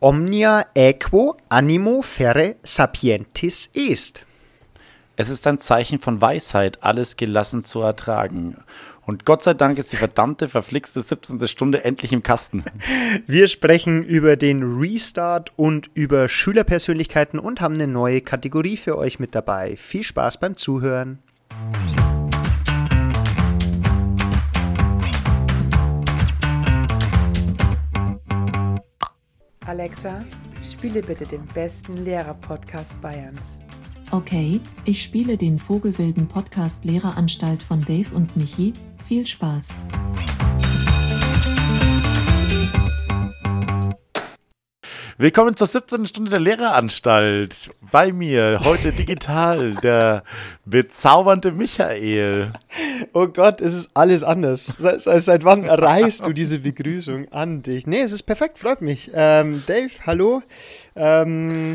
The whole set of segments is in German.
omnia equo animo ferre sapientis est. Es ist ein Zeichen von Weisheit, alles gelassen zu ertragen. Und Gott sei Dank ist die verdammte, verflixte 17. Stunde endlich im Kasten. Wir sprechen über den Restart und über Schülerpersönlichkeiten und haben eine neue Kategorie für euch mit dabei. Viel Spaß beim Zuhören. Alexa, spiele bitte den besten Lehrer-Podcast Bayerns. Okay, ich spiele den Vogelwilden Podcast Lehreranstalt von Dave und Michi. Viel Spaß. Willkommen zur 17. Stunde der Lehreranstalt. Bei mir heute digital der bezaubernde Michael. Oh Gott, es ist alles anders. Seit, seit wann reißt du diese Begrüßung an dich? Nee, es ist perfekt, freut mich. Ähm, Dave, hallo. Ähm,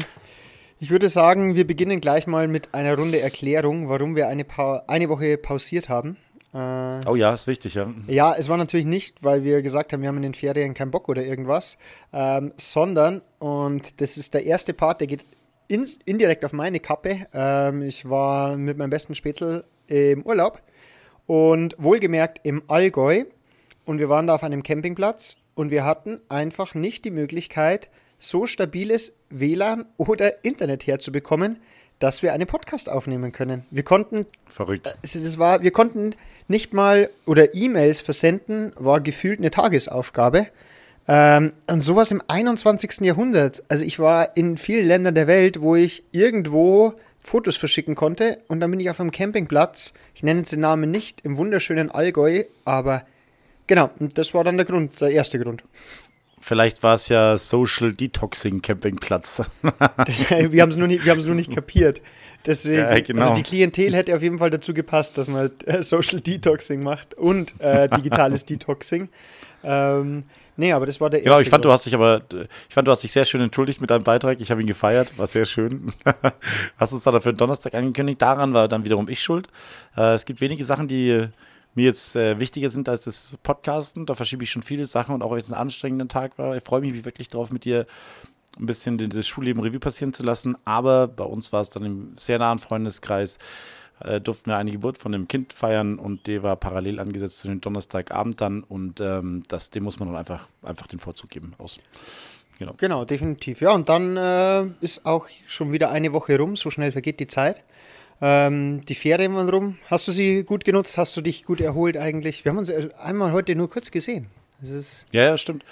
ich würde sagen, wir beginnen gleich mal mit einer Runde Erklärung, warum wir eine, pa eine Woche pausiert haben. Äh, oh ja, ist wichtig, ja. Ja, es war natürlich nicht, weil wir gesagt haben, wir haben in den Ferien keinen Bock oder irgendwas, ähm, sondern, und das ist der erste Part, der geht in, indirekt auf meine Kappe. Ähm, ich war mit meinem besten Spätzl im Urlaub und wohlgemerkt im Allgäu und wir waren da auf einem Campingplatz und wir hatten einfach nicht die Möglichkeit, so stabiles WLAN oder Internet herzubekommen, dass wir einen Podcast aufnehmen können. Wir konnten. Verrückt. Äh, das war, wir konnten nicht mal oder E-Mails versenden, war gefühlt eine Tagesaufgabe. Ähm, und sowas im 21. Jahrhundert. Also ich war in vielen Ländern der Welt, wo ich irgendwo Fotos verschicken konnte und dann bin ich auf einem Campingplatz, ich nenne jetzt den Namen nicht, im wunderschönen Allgäu, aber genau, und das war dann der Grund, der erste Grund. Vielleicht war es ja Social Detoxing Campingplatz. das, wir haben es nur, nicht, nur nicht kapiert. Deswegen, ja, genau. also die Klientel hätte auf jeden Fall dazu gepasst, dass man äh, Social Detoxing macht und äh, digitales Detoxing. Ähm, nee, aber das war der erste. Ja, ich fand, du hast dich aber, ich fand, du hast dich sehr schön entschuldigt mit deinem Beitrag. Ich habe ihn gefeiert, war sehr schön. hast uns da für Donnerstag angekündigt. Daran war dann wiederum ich schuld. Äh, es gibt wenige Sachen, die mir jetzt äh, wichtiger sind als das Podcasten. Da verschiebe ich schon viele Sachen und auch wenn es ein anstrengender Tag war. Ich freue mich wirklich drauf, mit dir ein bisschen das Schulleben Revue passieren zu lassen. Aber bei uns war es dann im sehr nahen Freundeskreis, äh, durften wir eine Geburt von einem Kind feiern und der war parallel angesetzt zu dem Donnerstagabend dann und ähm, das, dem muss man dann einfach, einfach den Vorzug geben. Aus. Genau. genau, definitiv. Ja, und dann äh, ist auch schon wieder eine Woche rum, so schnell vergeht die Zeit. Ähm, die Ferien waren rum. Hast du sie gut genutzt? Hast du dich gut erholt eigentlich? Wir haben uns einmal heute nur kurz gesehen. ja, ja, stimmt.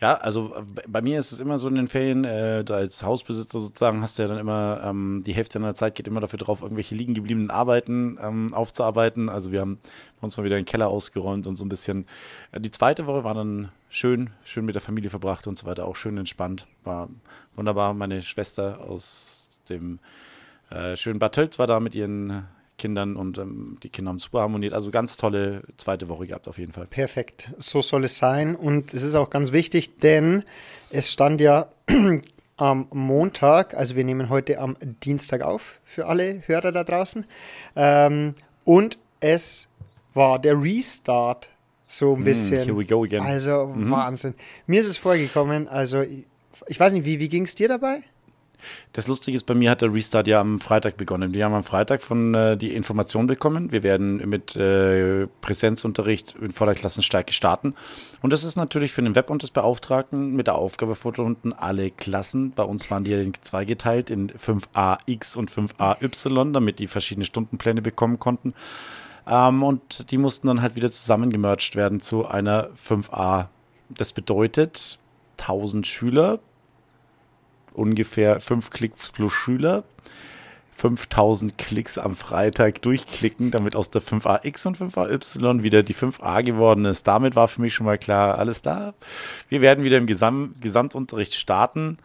Ja, also bei mir ist es immer so in den Ferien, äh, als Hausbesitzer sozusagen hast du ja dann immer, ähm, die Hälfte deiner Zeit geht immer dafür drauf, irgendwelche liegen gebliebenen Arbeiten ähm, aufzuarbeiten. Also wir haben uns mal wieder den Keller ausgeräumt und so ein bisschen. Äh, die zweite Woche war dann schön, schön mit der Familie verbracht und so weiter, auch schön entspannt. War wunderbar. Meine Schwester aus dem äh, schön Bad Tölz war da mit ihren Kindern und ähm, die Kinder haben super harmoniert. Also ganz tolle zweite Woche gehabt auf jeden Fall. Perfekt, so soll es sein und es ist auch ganz wichtig, denn es stand ja am Montag, also wir nehmen heute am Dienstag auf für alle Hörer da draußen ähm, und es war der Restart so ein mm, bisschen. here we go again. Also mhm. Wahnsinn. Mir ist es vorgekommen, also ich, ich weiß nicht, wie, wie ging es dir dabei? Das Lustige ist, bei mir hat der Restart ja am Freitag begonnen. Wir haben am Freitag von äh, die Information bekommen. Wir werden mit äh, Präsenzunterricht in voller Klassenstärke starten. Und das ist natürlich für den Webunterrichtsbeauftragten mit der Aufgabe verbunden, alle Klassen, bei uns waren die in zwei geteilt, in 5ax und 5ay, damit die verschiedene Stundenpläne bekommen konnten. Ähm, und die mussten dann halt wieder zusammengemerged werden zu einer 5a. Das bedeutet, 1000 Schüler ungefähr fünf Klicks plus Schüler. 5000 Klicks am Freitag durchklicken, damit aus der 5AX und 5AY wieder die 5A geworden ist. Damit war für mich schon mal klar, alles da. Wir werden wieder im Gesam Gesamtunterricht starten.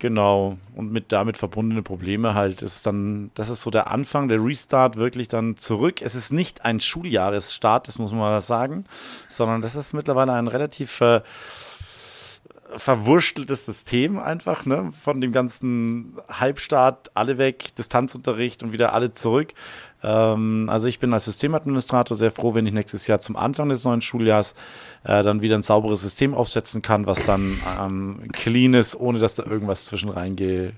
Genau. Und mit damit verbundene Probleme halt ist dann, das ist so der Anfang, der Restart wirklich dann zurück. Es ist nicht ein Schuljahresstart, das muss man sagen, sondern das ist mittlerweile ein relativ äh, verwurschteltes System einfach, ne? Von dem ganzen Halbstart, alle weg, Distanzunterricht und wieder alle zurück. Ähm, also ich bin als Systemadministrator sehr froh, wenn ich nächstes Jahr zum Anfang des neuen Schuljahrs äh, dann wieder ein sauberes System aufsetzen kann, was dann ähm, clean ist, ohne dass da irgendwas zwischen reingebackt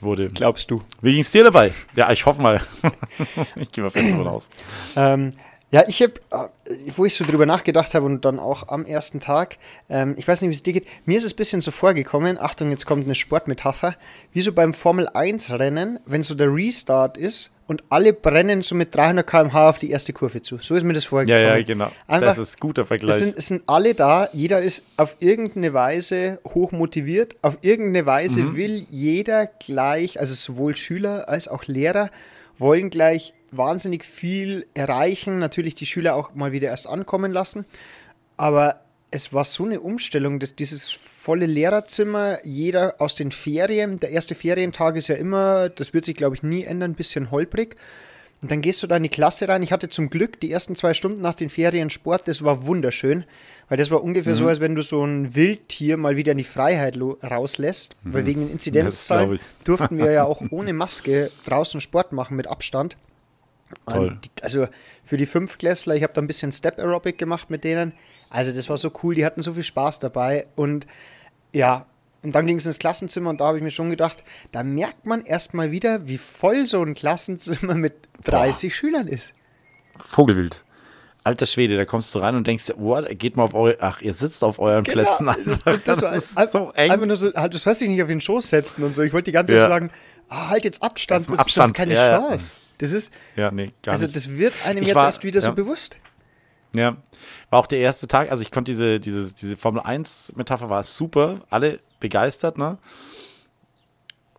wurde. Glaubst du? Wie ging es dir dabei? Ja, ich hoffe mal. ich gehe mal fest davon aus. Ähm, ja, ich habe, äh, wo ich so drüber nachgedacht habe und dann auch am ersten Tag, ähm, ich weiß nicht, wie es dir geht, mir ist es ein bisschen so vorgekommen, Achtung, jetzt kommt eine Sportmetapher, wie so beim Formel 1 Rennen, wenn so der Restart ist und alle brennen so mit 300 km/h auf die erste Kurve zu. So ist mir das vorgekommen. Ja, ja, genau. Einfach, das ist ein guter Vergleich. Es sind, es sind alle da, jeder ist auf irgendeine Weise hoch motiviert, auf irgendeine Weise Mhm. will jeder gleich, also sowohl Schüler als auch Lehrer, wollen gleich wahnsinnig viel erreichen, natürlich die Schüler auch mal wieder erst ankommen lassen, aber es war so eine Umstellung, dass dieses volle Lehrerzimmer, jeder aus den Ferien, der erste Ferientag ist ja immer, das wird sich glaube ich nie ändern, ein bisschen holprig. Und dann gehst du da in die Klasse rein. Ich hatte zum Glück die ersten zwei Stunden nach den Ferien Sport, das war wunderschön, weil das war ungefähr Mhm. so, als wenn du so ein Wildtier mal wieder in die Freiheit rauslässt, weil wegen den Inzidenzzahlen durften wir ja auch ohne Maske draußen Sport machen mit Abstand. Toll. Die, also für die Fünftklässler, ich habe da ein bisschen Step Aerobic gemacht mit denen. Also das war so cool, die hatten so viel Spaß dabei. Und ja, und dann ging es ins Klassenzimmer und da habe ich mir schon gedacht, da merkt man erstmal wieder, wie voll so ein Klassenzimmer mit 30 Schülern ist. Vogelwild. Alter Schwede, da kommst du rein und denkst, dir, oh, geht mal auf eure, ach, ihr sitzt auf euren Plätzen. Genau, das, Alter. das, war ist ein- so eng. Einfach nur so, halt, du sollst dich nicht auf den Schoß setzen und so. Ich wollte die ganze Zeit Ja. sagen, ah, halt jetzt Abstand, Jetzt mal du hast Abstand, keine ja, ja. Das ist, ja, nee, gar also nicht. das wird einem Ich jetzt war- erst wieder so ja. bewusst. Ja, war auch der erste Tag, also ich konnte diese, diese, diese Formel 1 Metapher war super, alle begeistert, ne?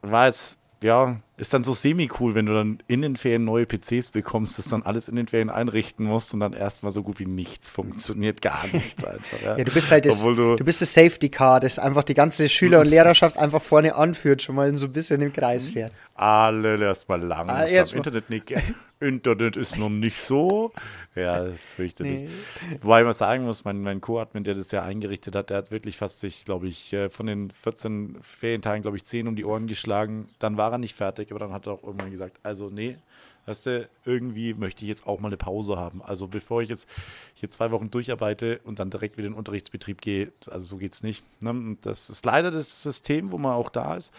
War jetzt, ja, ist dann so semi-cool, wenn du dann in den Ferien neue PCs bekommst, das dann alles in den Ferien einrichten musst und dann erstmal so gut wie nichts funktioniert, gar nichts einfach. Ja, Ja, du bist halt das, du, du bist das Safety Car, das einfach die ganze Schüler- und Lehrerschaft einfach vorne anführt, schon mal so ein bisschen im Kreis fährt. Alle erstmal langsam. Ah, mal. Internet nicht. Internet ist noch nicht so. Ja, fürchterlich. Nee. Wobei man sagen muss, mein, mein Co-Admin, der das ja eingerichtet hat, der hat wirklich fast sich, glaube ich, äh, von den 14 Ferientagen, glaube ich, 10 um die Ohren geschlagen. Dann war er nicht fertig, aber dann hat er auch irgendwann gesagt, also nee, weißt du, irgendwie möchte ich jetzt auch mal eine Pause haben. Also bevor ich jetzt hier zwei Wochen durcharbeite und dann direkt wieder in den Unterrichtsbetrieb gehe, also so geht's nicht. Ne? Das ist leider das System, wo man auch da ist.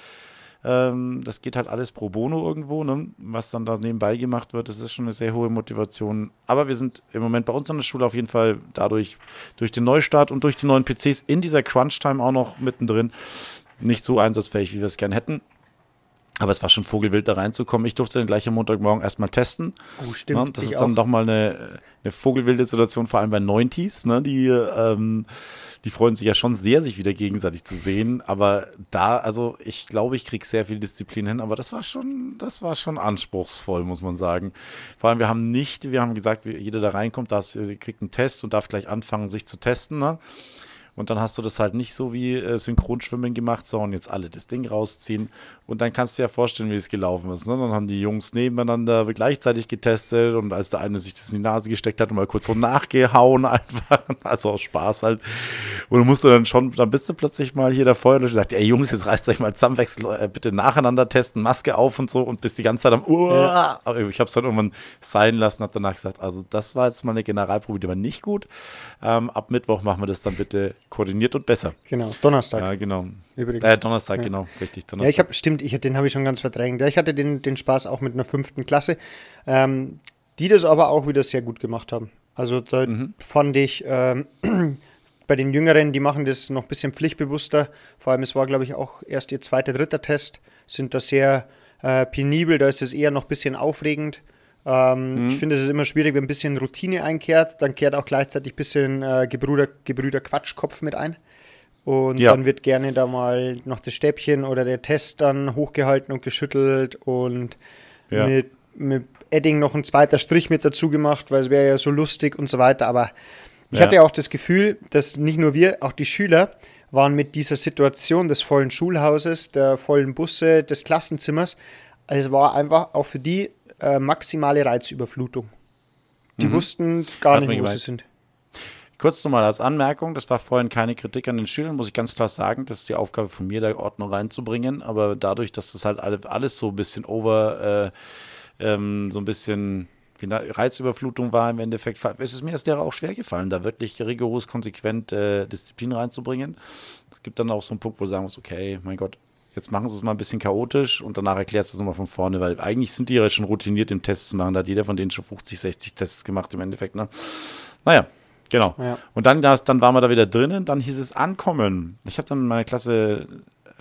Ähm, das geht halt alles pro bono irgendwo, ne? was dann da nebenbei gemacht wird. Das ist schon eine sehr hohe Motivation. Aber wir sind im Moment bei uns an der Schule auf jeden Fall dadurch, durch den Neustart und durch die neuen PCs in dieser Crunch-Time auch noch mittendrin nicht so einsatzfähig, wie wir es gern hätten. Aber es war schon vogelwild, da reinzukommen. Ich durfte dann gleich am Montagmorgen erstmal testen. Oh, stimmt. Ne? Das ist dann auch. doch mal eine, eine vogelwilde Situation, vor allem bei 90s. Ne? Die, ähm, die freuen sich ja schon sehr, sich wieder gegenseitig zu sehen. Aber da, also ich glaube, ich kriege sehr viel Disziplin hin. Aber das war schon, das war schon anspruchsvoll, muss man sagen. Vor allem, wir haben nicht, wir haben gesagt, jeder da reinkommt, darf, kriegt einen Test und darf gleich anfangen, sich zu testen. Ne? Und dann hast du das halt nicht so wie äh, Synchronschwimmen gemacht, sondern jetzt alle das Ding rausziehen. Und dann kannst du dir ja vorstellen, wie es gelaufen ist. Ne? Dann haben die Jungs nebeneinander gleichzeitig getestet und als der eine sich das in die Nase gesteckt hat, mal kurz so nachgehauen einfach. Also aus Spaß halt. Und du musst dann schon, dann bist du plötzlich mal hier davor und sagt, ey Jungs, jetzt reißt euch mal zusammen, wechselt, äh, bitte nacheinander testen, Maske auf und so und bist die ganze Zeit am Uah. Aber ich habe es dann irgendwann sein lassen, habe danach gesagt, also das war jetzt mal eine Generalprobe, die war nicht gut. Ähm, ab Mittwoch machen wir das dann bitte koordiniert und besser. Genau, Donnerstag. Ja, genau. Übrigens. Äh, Donnerstag, Ja. genau, richtig. Donnerstag. Ja, ich habe, stimmt, ich, den habe ich schon ganz verdrängt. Ja, ich hatte den, den Spaß auch mit einer fünften Klasse, ähm, die das aber auch wieder sehr gut gemacht haben. Also da Mhm. fand ich ähm, bei den Jüngeren, die machen das noch ein bisschen pflichtbewusster. Vor allem, es war, glaube ich, auch erst ihr zweiter, dritter Test, sind da sehr äh, penibel, da ist es eher noch ein bisschen aufregend. Ähm, Mhm. Ich finde, es ist immer schwierig, wenn ein bisschen Routine einkehrt, dann kehrt auch gleichzeitig ein bisschen äh, Gebrüder, Gebrüder Quatschkopf mit ein. Und Ja. dann wird gerne da mal noch das Stäbchen oder der Test dann hochgehalten und geschüttelt und Ja. mit, mit Edding noch ein zweiter Strich mit dazu gemacht, weil es wäre ja so lustig und so weiter. Aber ich Ja. hatte ja auch das Gefühl, dass nicht nur wir, auch die Schüler waren mit dieser Situation des vollen Schulhauses, der vollen Busse, des Klassenzimmers, also es war einfach auch für die äh, maximale Reizüberflutung. Die wussten gar Mhm. Hat nicht, wo sie gemeint. sind. Kurz nochmal als Anmerkung, das war vorhin keine Kritik an den Schülern, muss ich ganz klar sagen, das ist die Aufgabe von mir, da Ordnung reinzubringen, aber dadurch, dass das halt alles so ein bisschen over, äh, ähm, so ein bisschen Reizüberflutung war im Endeffekt, ist es mir als Lehrer auch schwer gefallen, da wirklich rigoros, konsequent äh, Disziplin reinzubringen. Es gibt dann auch so einen Punkt, wo du sagen musst, okay, mein Gott, jetzt machen sie es mal ein bisschen chaotisch und danach erklärst du es nochmal von vorne, weil eigentlich sind die ja schon routiniert im Tests machen, da hat jeder von denen schon 50, 60 Tests gemacht im Endeffekt, ne? Naja, genau. Ja. Und dann, dann waren wir da wieder drinnen, dann hieß es Ankommen. Ich habe dann in meiner Klasse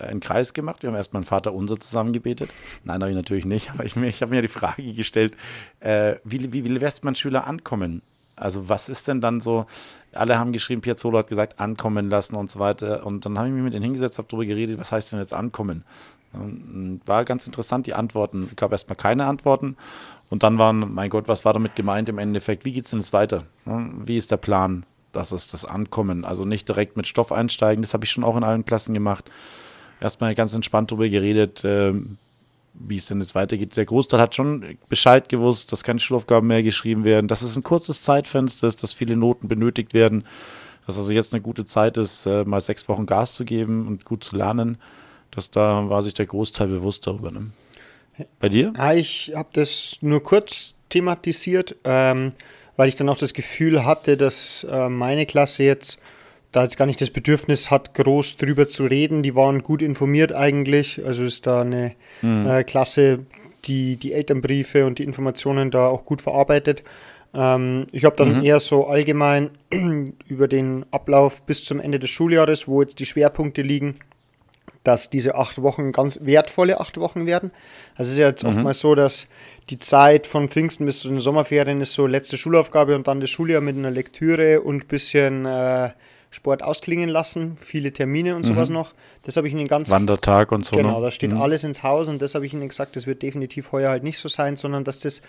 einen Kreis gemacht. Wir haben erstmal ein Vater unser zusammen gebetet. Nein, habe ich natürlich nicht, aber ich, ich habe mir die Frage gestellt, äh, wie, wie, wie lässt man Schüler ankommen? Also was ist denn dann so, alle haben geschrieben, Piazzolo hat gesagt, ankommen lassen und so weiter. Und dann habe ich mich mit denen hingesetzt, habe darüber geredet, was heißt denn jetzt ankommen? War ganz interessant, die Antworten. Es gab erstmal keine Antworten. Und dann waren, mein Gott, was war damit gemeint im Endeffekt? Wie geht es denn jetzt weiter? Wie ist der Plan? Das ist das Ankommen. Also nicht direkt mit Stoff einsteigen, das habe ich schon auch in allen Klassen gemacht erstmal ganz entspannt darüber geredet, äh, wie es denn jetzt weitergeht. Der Großteil hat schon Bescheid gewusst, dass keine Schulaufgaben mehr geschrieben werden, dass es ein kurzes Zeitfenster ist, dass viele Noten benötigt werden, dass also jetzt eine gute Zeit ist, äh, mal sechs Wochen Gas zu geben und gut zu lernen. Dass da war sich der Großteil bewusst darüber. Ne? Bei dir? Ja, ich habe das nur kurz thematisiert, ähm, weil ich dann auch das Gefühl hatte, dass äh, meine Klasse jetzt da jetzt gar nicht das Bedürfnis hat, groß drüber zu reden. Die waren gut informiert eigentlich. Also ist da eine mhm. äh, Klasse, die die Elternbriefe und die Informationen da auch gut verarbeitet. Ähm, ich habe dann mhm. eher so allgemein über den Ablauf bis zum Ende des Schuljahres, wo jetzt die Schwerpunkte liegen, dass diese acht Wochen ganz wertvolle acht Wochen werden. Also es ist ja jetzt mhm. oftmals so, dass die Zeit von Pfingsten bis zu den Sommerferien ist so letzte Schulaufgabe und dann das Schuljahr mit einer Lektüre und ein bisschen äh, Sport ausklingen lassen, viele Termine und sowas mhm. noch. Das habe ich Ihnen ganz. Wandertag und so. Genau, noch. da steht mhm. alles ins Haus und das habe ich Ihnen gesagt, das wird definitiv heuer halt nicht so sein, sondern dass das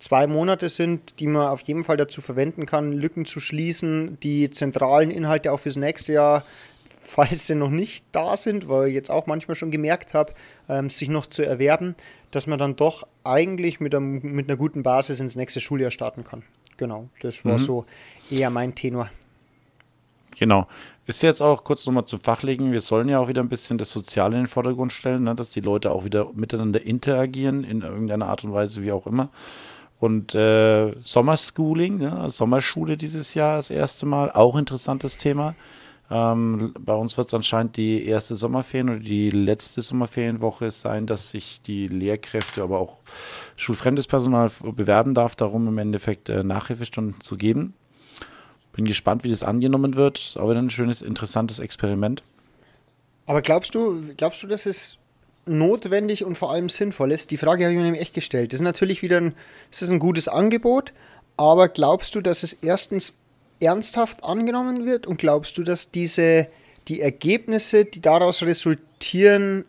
zwei Monate sind, die man auf jeden Fall dazu verwenden kann, Lücken zu schließen, die zentralen Inhalte auch fürs nächste Jahr, falls sie noch nicht da sind, weil ich jetzt auch manchmal schon gemerkt habe, ähm, sich noch zu erwerben, dass man dann doch eigentlich mit, einem, mit einer guten Basis ins nächste Schuljahr starten kann. Genau, das war mhm. so eher mein Tenor. Genau. Ist jetzt auch kurz nochmal zum Fachlegen. Wir sollen ja auch wieder ein bisschen das Soziale in den Vordergrund stellen, ne? dass die Leute auch wieder miteinander interagieren, in irgendeiner Art und Weise, wie auch immer. Und äh, Sommerschooling, ja, Sommerschule dieses Jahr das erste Mal, auch interessantes Thema. Ähm, bei uns wird es anscheinend die erste Sommerferien oder die letzte Sommerferienwoche sein, dass sich die Lehrkräfte, aber auch schulfremdes Personal bewerben darf, darum im Endeffekt äh, Nachhilfestunden zu geben. Bin gespannt, wie das angenommen wird. Ist auch wieder ein schönes, interessantes Experiment. Aber glaubst du, glaubst du, dass es notwendig und vor allem sinnvoll ist? Die Frage habe ich mir nämlich echt gestellt. Das ist natürlich wieder ein, ist ein gutes Angebot, aber glaubst du, dass es erstens ernsthaft angenommen wird und glaubst du, dass diese die Ergebnisse, die daraus resultieren,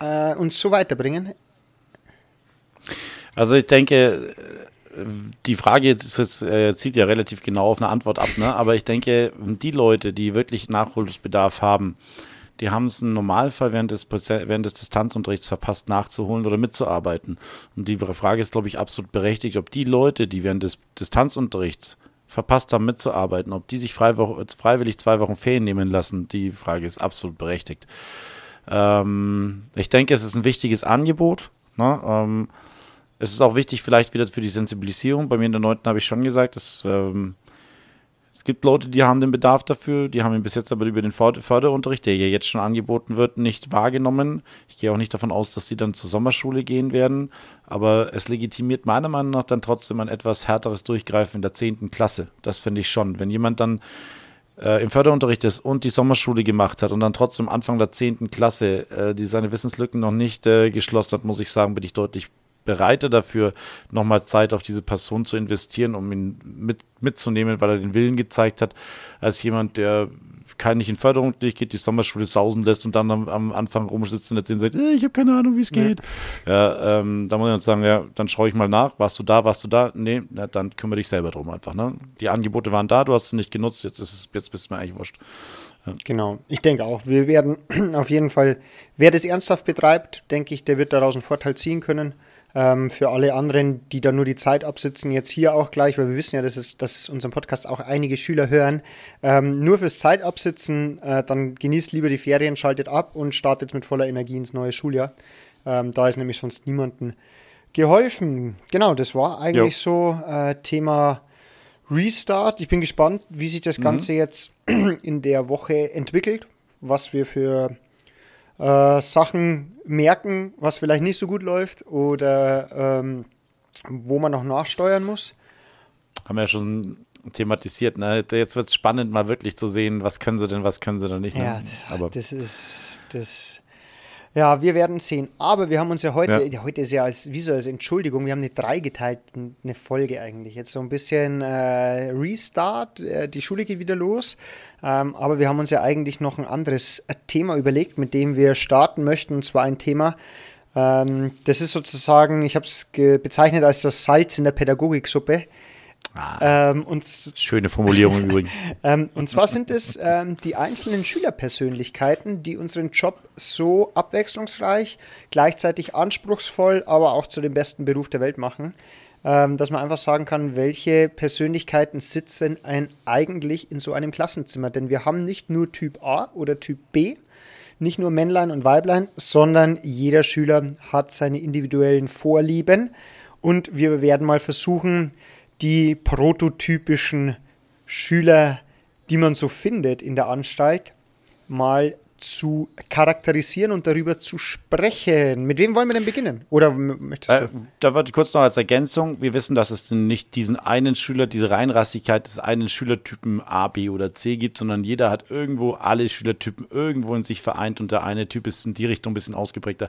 äh, uns so weiterbringen? Also ich denke, die Frage jetzt, jetzt äh, zielt ja relativ genau auf eine Antwort ab, ne? aber ich denke, die Leute, die wirklich Nachholungsbedarf haben, die haben es im Normalfall während des, während des Distanzunterrichts verpasst, nachzuholen oder mitzuarbeiten. Und die Frage ist, glaube ich, absolut berechtigt, ob die Leute, die während des Distanzunterrichts verpasst haben, mitzuarbeiten, ob die sich freiwillig zwei Wochen Ferien nehmen lassen, die Frage ist absolut berechtigt. Ähm, ich denke, es ist ein wichtiges Angebot. Ne? Ähm, es ist auch wichtig, vielleicht wieder für die Sensibilisierung. Bei mir in der 9. habe ich schon gesagt, dass ähm, es gibt Leute, die haben den Bedarf dafür, die haben ihn bis jetzt aber über den Förderunterricht, der ja jetzt schon angeboten wird, nicht wahrgenommen. Ich gehe auch nicht davon aus, dass sie dann zur Sommerschule gehen werden, aber es legitimiert meiner Meinung nach dann trotzdem ein etwas härteres Durchgreifen in der 10. Klasse. Das finde ich schon. Wenn jemand dann äh, im Förderunterricht ist und die Sommerschule gemacht hat und dann trotzdem Anfang der 10. Klasse äh, die seine Wissenslücken noch nicht äh, geschlossen hat, muss ich sagen, bin ich deutlich bereiter dafür, nochmal Zeit auf diese Person zu investieren, um ihn mit, mitzunehmen, weil er den Willen gezeigt hat, als jemand, der kein nicht in Förderung durchgeht, die Sommerschule sausen lässt und dann am, am Anfang rumsitzt und erzählt sagt, äh, ich habe keine Ahnung, wie es geht. Ja, ja ähm, da muss ich dann sagen, ja, dann schaue ich mal nach, warst du da, warst du da? Nee, na, dann kümmere dich selber drum einfach. Ne? Die Angebote waren da, du hast sie nicht genutzt, jetzt ist es, jetzt bist du mir eigentlich wurscht. Genau, ich denke auch. Wir werden auf jeden Fall, wer das ernsthaft betreibt, denke ich, der wird daraus einen Vorteil ziehen können. Ähm, für alle anderen, die da nur die Zeit absitzen, jetzt hier auch gleich, weil wir wissen ja, dass, es, dass unseren Podcast auch einige Schüler hören. Ähm, nur fürs Zeitabsitzen, äh, dann genießt lieber die Ferien, schaltet ab und startet mit voller Energie ins neue Schuljahr. Ähm, da ist nämlich sonst niemandem geholfen. Genau, das war eigentlich jo. so äh, Thema Restart. Ich bin gespannt, wie sich das mhm. Ganze jetzt in der Woche entwickelt, was wir für äh, Sachen merken, was vielleicht nicht so gut läuft oder ähm, wo man noch nachsteuern muss. Haben wir ja schon thematisiert. Ne? Jetzt wird es spannend, mal wirklich zu sehen, was können sie denn, was können sie denn nicht. Ne? Ja, Aber das ist das. Ja, wir werden sehen. Aber wir haben uns ja heute, ja. heute ist ja als, wie so als Entschuldigung, wir haben eine dreigeteilte eine Folge eigentlich. Jetzt so ein bisschen äh, Restart, äh, die Schule geht wieder los. Ähm, aber wir haben uns ja eigentlich noch ein anderes äh, Thema überlegt, mit dem wir starten möchten. Und zwar ein Thema, ähm, das ist sozusagen, ich habe es bezeichnet als das Salz in der Pädagogiksuppe. Ah, ähm, und, schöne Formulierung übrigens. ähm, und zwar sind es ähm, die einzelnen Schülerpersönlichkeiten, die unseren Job so abwechslungsreich, gleichzeitig anspruchsvoll, aber auch zu dem besten Beruf der Welt machen ähm, dass man einfach sagen kann, welche Persönlichkeiten sitzen ein eigentlich in so einem Klassenzimmer. Denn wir haben nicht nur Typ A oder Typ B, nicht nur Männlein und Weiblein, sondern jeder Schüler hat seine individuellen Vorlieben. Und wir werden mal versuchen, die prototypischen Schüler, die man so findet in der Anstalt, mal zu charakterisieren und darüber zu sprechen. Mit wem wollen wir denn beginnen? Oder? Äh, da würde ich kurz noch als Ergänzung, wir wissen, dass es nicht diesen einen Schüler, diese Reinrassigkeit des einen Schülertypen A, B oder C gibt, sondern jeder hat irgendwo alle Schülertypen irgendwo in sich vereint und der eine Typ ist in die Richtung ein bisschen ausgeprägter.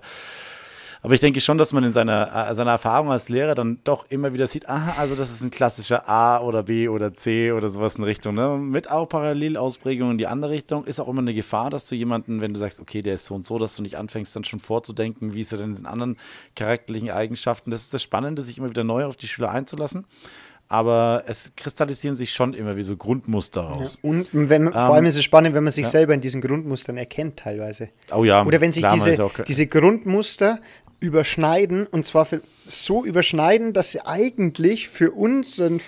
Aber ich denke schon, dass man in seiner, äh, seiner Erfahrung als Lehrer dann doch immer wieder sieht, aha, also das ist ein klassischer A oder B oder C oder sowas in Richtung. Ne? Mit auch Parallelausprägungen in die andere Richtung ist auch immer eine Gefahr, dass du jemanden, wenn du sagst, okay, der ist so und so, dass du nicht anfängst, dann schon vorzudenken, wie ist er denn in anderen charakterlichen Eigenschaften. Das ist das Spannende, sich immer wieder neu auf die Schüler einzulassen aber es kristallisieren sich schon immer wie so Grundmuster raus. Ja, und wenn, ähm, vor allem ist es spannend, wenn man sich ja. selber in diesen Grundmustern erkennt teilweise. Oh ja. Oder wenn sich klar, diese, diese Grundmuster überschneiden und zwar für, so überschneiden, dass sie eigentlich für unseren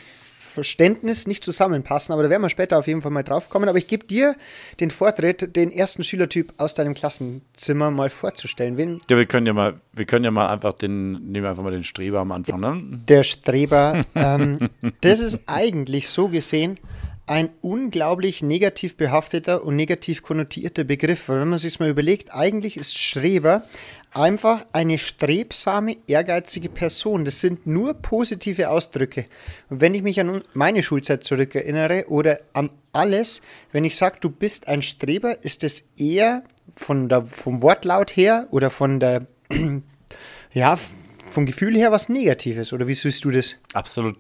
Verständnis nicht zusammenpassen, aber da werden wir später auf jeden Fall mal drauf kommen. Aber ich gebe dir den Vortritt, den ersten Schülertyp aus deinem Klassenzimmer mal vorzustellen. Wen ja, wir können ja mal, wir können ja mal einfach den, nehmen wir einfach mal den Streber am Anfang, ne? Der Streber, ähm, das ist eigentlich so gesehen ein unglaublich negativ behafteter und negativ konnotierter Begriff. Weil wenn man sich mal überlegt, eigentlich ist Streber einfach eine strebsame, ehrgeizige Person. Das sind nur positive Ausdrücke. Und wenn ich mich an meine Schulzeit zurückerinnere oder an alles, wenn ich sage, du bist ein Streber, ist es eher von der, vom Wortlaut her oder von der, ja, vom Gefühl her was Negatives. Oder wie siehst du das? Absolut.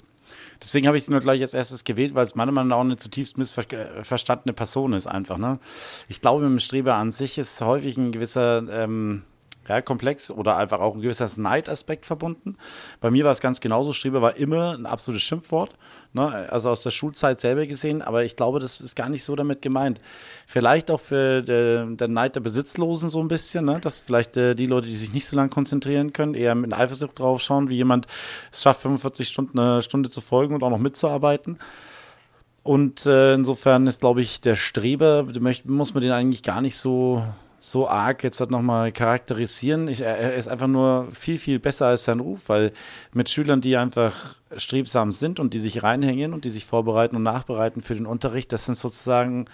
Deswegen habe ich sie nur gleich als erstes gewählt, weil es meiner Meinung nach auch eine zutiefst missverstandene Person ist einfach. Ne? Ich glaube, dem Streber an sich ist häufig ein gewisser ähm, ja, komplex oder einfach auch ein gewisser Neidaspekt verbunden. Bei mir war es ganz genauso. Streber war immer ein absolutes Schimpfwort, ne? also aus der Schulzeit selber gesehen, aber ich glaube, das ist gar nicht so damit gemeint. Vielleicht auch für den de Neid der Besitzlosen so ein bisschen, ne? dass vielleicht äh, die Leute, die sich nicht so lange konzentrieren können, eher mit Eifersucht drauf schauen, wie jemand es schafft, 45 Stunden eine Stunde zu folgen und auch noch mitzuarbeiten. Und äh, insofern ist, glaube ich, der Streber, muss man den eigentlich gar nicht so so arg jetzt halt nochmal charakterisieren. Ich, er ist einfach nur viel, viel besser als sein Ruf, weil mit Schülern, die einfach strebsam sind und die sich reinhängen und die sich vorbereiten und nachbereiten für den Unterricht, das sind sozusagen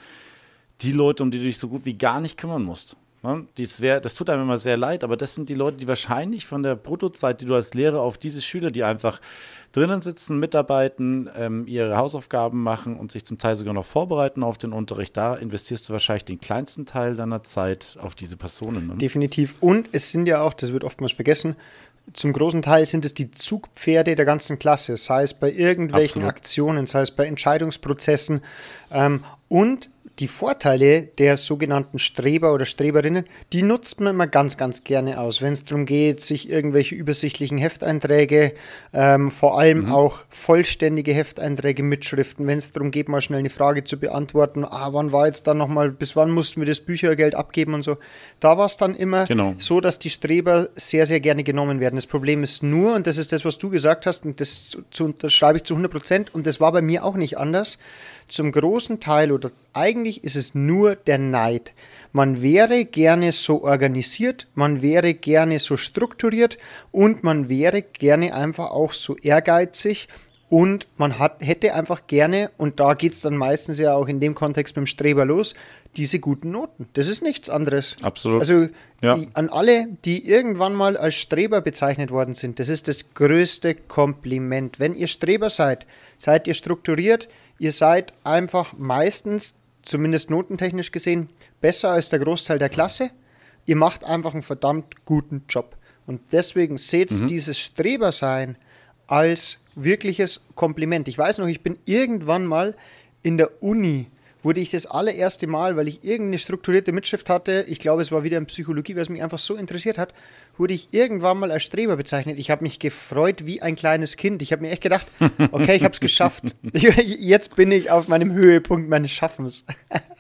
die Leute, um die du dich so gut wie gar nicht kümmern musst. Ne? Dies wär, das tut einem immer sehr leid, aber das sind die Leute, die wahrscheinlich von der Bruttozeit, die du als Lehrer auf diese Schüler, die einfach drinnen sitzen, mitarbeiten, ähm, ihre Hausaufgaben machen und sich zum Teil sogar noch vorbereiten auf den Unterricht, da investierst du wahrscheinlich den kleinsten Teil deiner Zeit auf diese Personen. Ne? Definitiv. Und es sind ja auch, das wird oftmals vergessen, zum großen Teil sind es die Zugpferde der ganzen Klasse, sei es bei irgendwelchen Absolut. Aktionen, sei es bei Entscheidungsprozessen. Ähm, und die Vorteile der sogenannten Streber oder Streberinnen, die nutzt man immer ganz, ganz gerne aus, wenn es darum geht, sich irgendwelche übersichtlichen Hefteinträge, ähm, vor allem mhm. auch vollständige Hefteinträge mit Schriften, wenn es darum geht, mal schnell eine Frage zu beantworten, ah, wann war jetzt dann nochmal, bis wann mussten wir das Büchergeld abgeben und so. Da war es dann immer genau. so, dass die Streber sehr, sehr gerne genommen werden. Das Problem ist nur, und das ist das, was du gesagt hast, und das, zu, das schreibe ich zu 100 Prozent, und das war bei mir auch nicht anders, zum großen Teil oder eigentlich ist es nur der Neid. Man wäre gerne so organisiert, man wäre gerne so strukturiert und man wäre gerne einfach auch so ehrgeizig und man hat, hätte einfach gerne, und da geht es dann meistens ja auch in dem Kontext mit dem Streber los, diese guten Noten. Das ist nichts anderes. Absolut. Also ja. die, an alle, die irgendwann mal als Streber bezeichnet worden sind, das ist das größte Kompliment. Wenn ihr Streber seid, seid ihr strukturiert, ihr seid einfach meistens, zumindest notentechnisch gesehen, besser als der Großteil der Klasse. Ihr macht einfach einen verdammt guten Job. Und deswegen seht mhm. dieses Strebersein als wirkliches Kompliment. Ich weiß noch, ich bin irgendwann mal in der Uni wurde ich das allererste Mal, weil ich irgendeine strukturierte Mitschrift hatte, ich glaube, es war wieder in Psychologie, was mich einfach so interessiert hat, wurde ich irgendwann mal als Streber bezeichnet. Ich habe mich gefreut wie ein kleines Kind. Ich habe mir echt gedacht, okay, ich habe es geschafft. Jetzt bin ich auf meinem Höhepunkt meines Schaffens.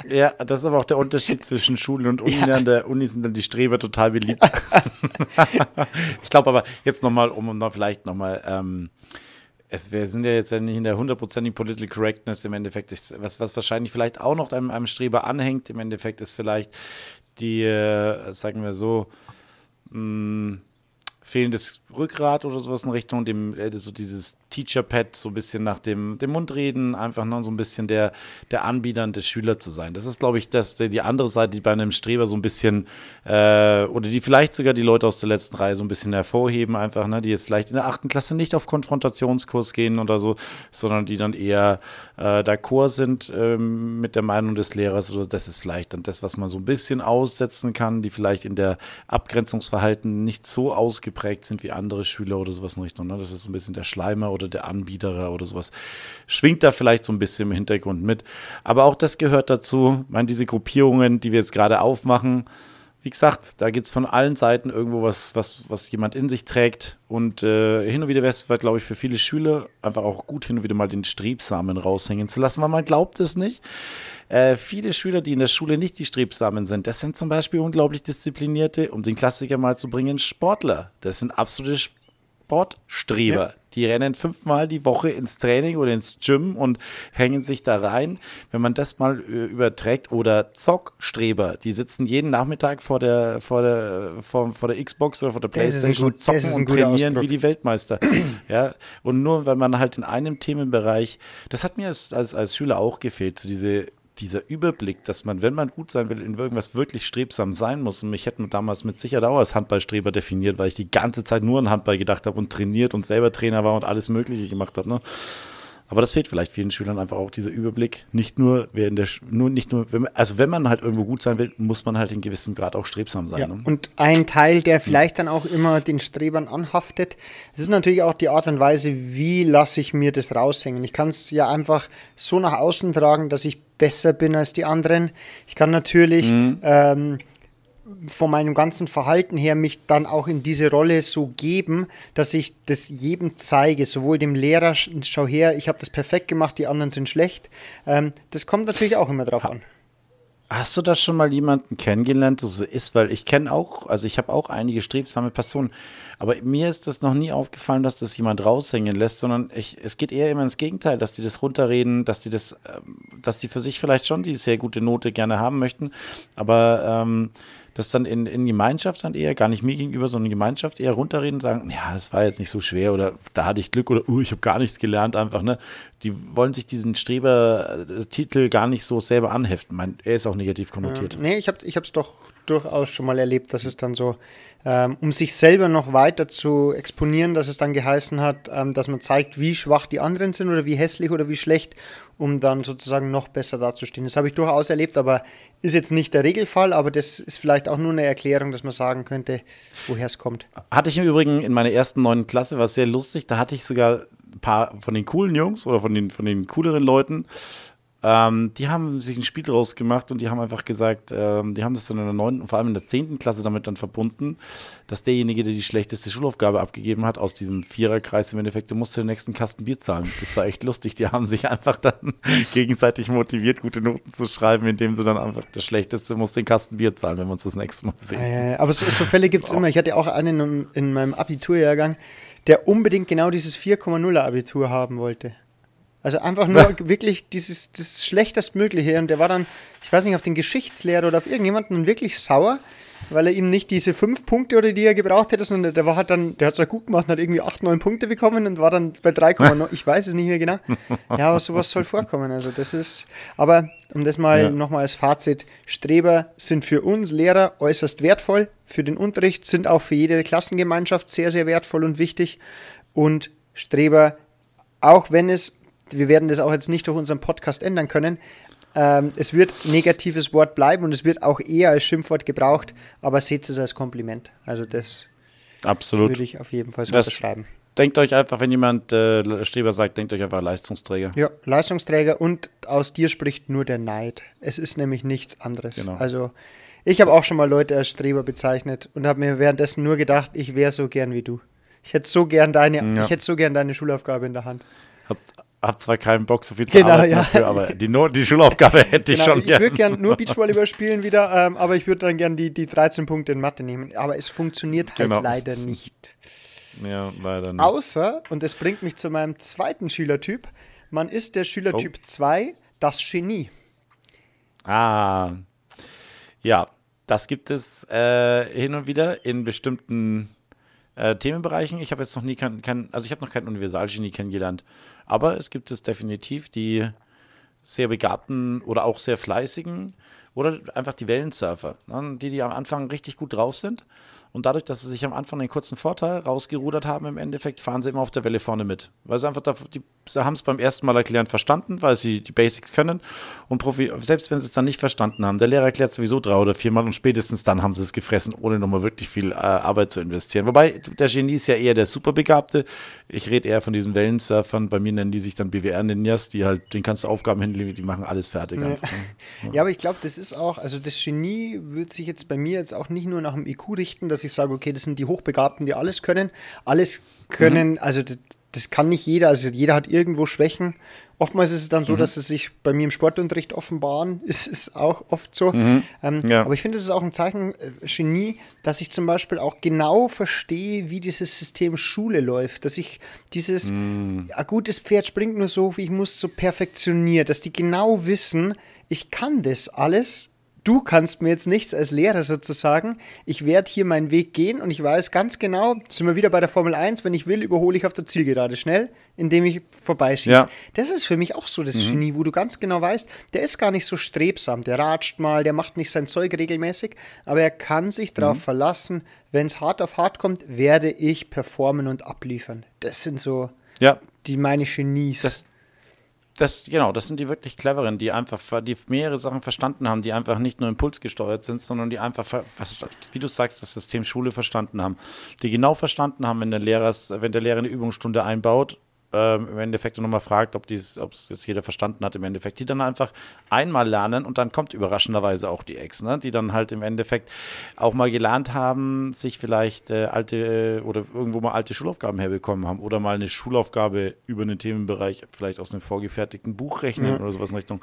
ja, das ist aber auch der Unterschied zwischen Schule und Uni. Ja. An der Uni sind dann die Streber total beliebt. ich glaube aber jetzt nochmal, um, um da vielleicht nochmal ähm, es, wir sind ja jetzt ja nicht in der hundertprozentigen Political Correctness im Endeffekt. Was, was wahrscheinlich vielleicht auch noch einem, einem Streber anhängt, im Endeffekt ist vielleicht die, äh, sagen wir so, mh, mm, fehlendes Rückgrat oder sowas in Richtung dem, äh, so dieses Teacher-Pad, so ein bisschen nach dem, dem Mund reden, einfach noch so ein bisschen der, der Anbieter des Schüler zu sein. Das ist, glaube ich, das, die andere Seite, die bei einem Streber so ein bisschen, äh, oder die vielleicht sogar die Leute aus der letzten Reihe so ein bisschen hervorheben, einfach, ne, die jetzt vielleicht in der achten Klasse nicht auf Konfrontationskurs gehen oder so, sondern die dann eher äh, d'accord sind ähm, mit der Meinung des Lehrers oder das ist vielleicht dann das, was man so ein bisschen aussetzen kann, die vielleicht in der Abgrenzungsverhalten nicht so ausgeprägt sind wie andere Schüler oder sowas in Richtung. Ne? Das ist so ein bisschen der Schleimer oder der Anbieter oder sowas. Schwingt da vielleicht so ein bisschen im Hintergrund mit. Aber auch das gehört dazu. Ich meine, diese Gruppierungen, die wir jetzt gerade aufmachen, wie gesagt, da geht es von allen Seiten irgendwo was, was, was jemand in sich trägt. Und äh, hin und wieder wäre es, glaube ich, für viele Schüler einfach auch gut, hin und wieder mal den Strebsamen raushängen zu lassen, weil man glaubt es nicht. Äh, viele Schüler, die in der Schule nicht die Strebsamen sind, das sind zum Beispiel unglaublich disziplinierte, um den Klassiker mal zu bringen, Sportler. Das sind absolute Sportstreber. Ja. Die rennen fünfmal die Woche ins Training oder ins Gym und hängen sich da rein. Wenn man das mal äh, überträgt, oder Zockstreber, die sitzen jeden Nachmittag vor der, vor der, vor, vor der Xbox oder vor der Playstation und zocken und trainieren Ausdruck. wie die Weltmeister. ja, und nur wenn man halt in einem Themenbereich, das hat mir als, als, als Schüler auch gefehlt, so diese dieser Überblick, dass man, wenn man gut sein will, in irgendwas wirklich strebsam sein muss. Und mich hätte man damals mit Sicherheit auch als Handballstreber definiert, weil ich die ganze Zeit nur an Handball gedacht habe und trainiert und selber Trainer war und alles Mögliche gemacht habe. Ne? Aber das fehlt vielleicht vielen Schülern einfach auch dieser Überblick. Nicht nur, in der, nur nicht nur, wenn man, also wenn man halt irgendwo gut sein will, muss man halt in gewissem Grad auch strebsam sein. Ja, ne? Und ein Teil, der vielleicht dann auch immer den Strebern anhaftet, es ist natürlich auch die Art und Weise, wie lasse ich mir das raushängen. Ich kann es ja einfach so nach außen tragen, dass ich besser bin als die anderen. Ich kann natürlich mhm. ähm, von meinem ganzen Verhalten her mich dann auch in diese Rolle so geben, dass ich das jedem zeige, sowohl dem Lehrer, schau her, ich habe das perfekt gemacht, die anderen sind schlecht. Ähm, das kommt natürlich auch immer drauf an. Hast du da schon mal jemanden kennengelernt, der so ist? Weil ich kenne auch, also ich habe auch einige strebsame Personen, aber mir ist das noch nie aufgefallen, dass das jemand raushängen lässt, sondern ich, es geht eher immer ins Gegenteil, dass die das runterreden, dass die das, ähm, dass die für sich vielleicht schon die sehr gute Note gerne haben möchten, aber ähm, das dann in, in Gemeinschaft dann eher, gar nicht mir gegenüber, sondern Gemeinschaft eher runterreden und sagen, ja, es war jetzt nicht so schwer oder da hatte ich Glück oder uh, ich habe gar nichts gelernt einfach, ne? Die wollen sich diesen Strebertitel gar nicht so selber anheften. Mein, er ist auch negativ konnotiert. Ja, nee, ich habe es doch durchaus schon mal erlebt, dass es dann so ähm, um sich selber noch weiter zu exponieren, dass es dann geheißen hat, ähm, dass man zeigt, wie schwach die anderen sind oder wie hässlich oder wie schlecht, um dann sozusagen noch besser dazustehen. Das habe ich durchaus erlebt, aber ist jetzt nicht der Regelfall, aber das ist vielleicht auch nur eine Erklärung, dass man sagen könnte, woher es kommt. Hatte ich im Übrigen in meiner ersten neunten Klasse, war sehr lustig, da hatte ich sogar ein paar von den coolen Jungs oder von den, von den cooleren Leuten, Ähm, die haben sich ein Spiel draus gemacht und die haben einfach gesagt, ähm, die haben das dann in der 9. und vor allem in der 10. Klasse damit dann verbunden, dass derjenige, der die schlechteste Schulaufgabe abgegeben hat, aus diesem Viererkreis im Endeffekt, der musste den nächsten Kasten Bier zahlen. Das war echt lustig. Die haben sich einfach dann gegenseitig motiviert, gute Noten zu schreiben, indem sie dann einfach der Schlechteste muss den Kasten Bier zahlen, wenn wir uns das nächste Mal sehen. Äh, aber so, so Fälle gibt es immer. Ich hatte auch einen in, in meinem Abiturjahrgang, der unbedingt genau dieses 4,0er Abitur haben wollte. Also einfach nur wirklich dieses das Schlechtestmögliche. Und der war dann, ich weiß nicht, auf den Geschichtslehrer oder auf irgendjemanden wirklich sauer, weil er ihm nicht diese fünf Punkte oder die er gebraucht hätte, sondern der war halt dann, der hat es ja gut gemacht und hat irgendwie acht, neun Punkte bekommen und war dann bei 3,9. ich weiß es nicht mehr genau. Ja, aber sowas soll vorkommen. Also das ist, aber um das mal ja. nochmal als Fazit, Streber sind für uns Lehrer äußerst wertvoll, für den Unterricht sind auch für jede Klassengemeinschaft sehr, sehr wertvoll und wichtig. Und Streber, auch wenn es wir werden das auch jetzt nicht durch unseren Podcast ändern können. Ähm, es wird negatives Wort bleiben und es wird auch eher als Schimpfwort gebraucht, aber seht es als Kompliment. Also das Absolut. würde ich auf jeden Fall so das unterschreiben. Denkt euch einfach, wenn jemand äh, Streber sagt, denkt euch einfach Leistungsträger. Ja, Leistungsträger und aus dir spricht nur der Neid. Es ist nämlich nichts anderes. Genau. Also ich habe auch schon mal Leute als Streber bezeichnet und habe mir währenddessen nur gedacht, ich wäre so gern wie du. Ich hätte so gern deine, ja. ich hätte so gern deine Schulaufgabe in der Hand. Habe zwar keinen Bock, so viel zu genau, arbeiten ja. dafür, aber die, no die Schulaufgabe hätte ich genau, schon Ich würde gerne nur Beachvolleyball spielen wieder, ähm, aber ich würde dann gerne die, die 13 Punkte in Mathe nehmen. Aber es funktioniert halt genau. leider nicht. Ja, leider nicht. Außer, und das bringt mich zu meinem zweiten Schülertyp, man ist der Schülertyp 2, oh. das Genie. Ah, ja, das gibt es äh, hin und wieder in bestimmten äh, Themenbereichen. Ich habe jetzt noch nie kein, kein also ich habe noch kein Universalgenie kennengelernt. Aber es gibt es definitiv die sehr begabten oder auch sehr fleißigen oder einfach die Wellensurfer, ne, die, die am Anfang richtig gut drauf sind und dadurch, dass sie sich am Anfang den kurzen Vorteil rausgerudert haben, im Endeffekt fahren sie immer auf der Welle vorne mit. Weil sie einfach, da, die, sie haben es beim ersten Mal erklären verstanden, weil sie die Basics können. Und Profi, selbst wenn sie es dann nicht verstanden haben, der Lehrer erklärt sowieso drei oder viermal und spätestens dann haben sie es gefressen, ohne nochmal wirklich viel äh, Arbeit zu investieren. Wobei, der Genie ist ja eher der Superbegabte. Ich rede eher von diesen Wellensurfern. Bei mir nennen die sich dann BWR-Ninjas, die halt, den kannst du Aufgaben hinlegen, die machen alles fertig. Ja, ne? ja aber ich glaube, das ist auch, also das Genie wird sich jetzt bei mir jetzt auch nicht nur nach dem IQ richten, dass ich sage, okay, das sind die Hochbegabten, die alles können. Alles können, mhm. also das, das, kann nicht jeder, also jeder hat irgendwo Schwächen. Oftmals ist es dann so, mhm. dass es sich bei mir im Sportunterricht offenbaren, ist es auch oft so. Mhm. Ähm, ja. Aber ich finde, es ist auch ein Zeichen äh, Genie, dass ich zum Beispiel auch genau verstehe, wie dieses System Schule läuft. Dass ich dieses, mhm. ein gutes Pferd springt nur so, wie ich muss, so perfektioniert. Dass die genau wissen, ich kann das alles du kannst mir jetzt nichts als Lehrer sozusagen. Ich werde hier meinen Weg gehen und ich weiß ganz genau, sind wir wieder bei der Formel 1, wenn ich will, überhole ich auf der Zielgerade schnell, indem ich vorbeischieße. Ja. Das ist für mich auch so das mhm. Genie, wo du ganz genau weißt, der ist gar nicht so strebsam, der ratscht mal, der macht nicht sein Zeug regelmäßig, aber er kann sich darauf mhm. verlassen, wenn es hart auf hart kommt, werde ich performen und abliefern. Das sind so ja. die meine Genies. Das, das, genau, das sind die wirklich cleveren, die einfach, die mehrere Sachen verstanden haben, die einfach nicht nur impulsgesteuert sind, sondern die einfach, wie du sagst, das System Schule verstanden haben. Die genau verstanden haben, wenn der Lehrer, wenn der Lehrer eine Übungsstunde einbaut, ähm, im Endeffekt nochmal fragt, ob es jetzt jeder verstanden hat, im Endeffekt, die dann einfach einmal lernen und dann kommt überraschenderweise auch die Ex, ne? die dann halt im Endeffekt auch mal gelernt haben, sich vielleicht äh, alte äh, oder irgendwo mal alte Schulaufgaben herbekommen haben oder mal eine Schulaufgabe über einen Themenbereich vielleicht aus einem vorgefertigten Buch rechnen ja. oder sowas in Richtung,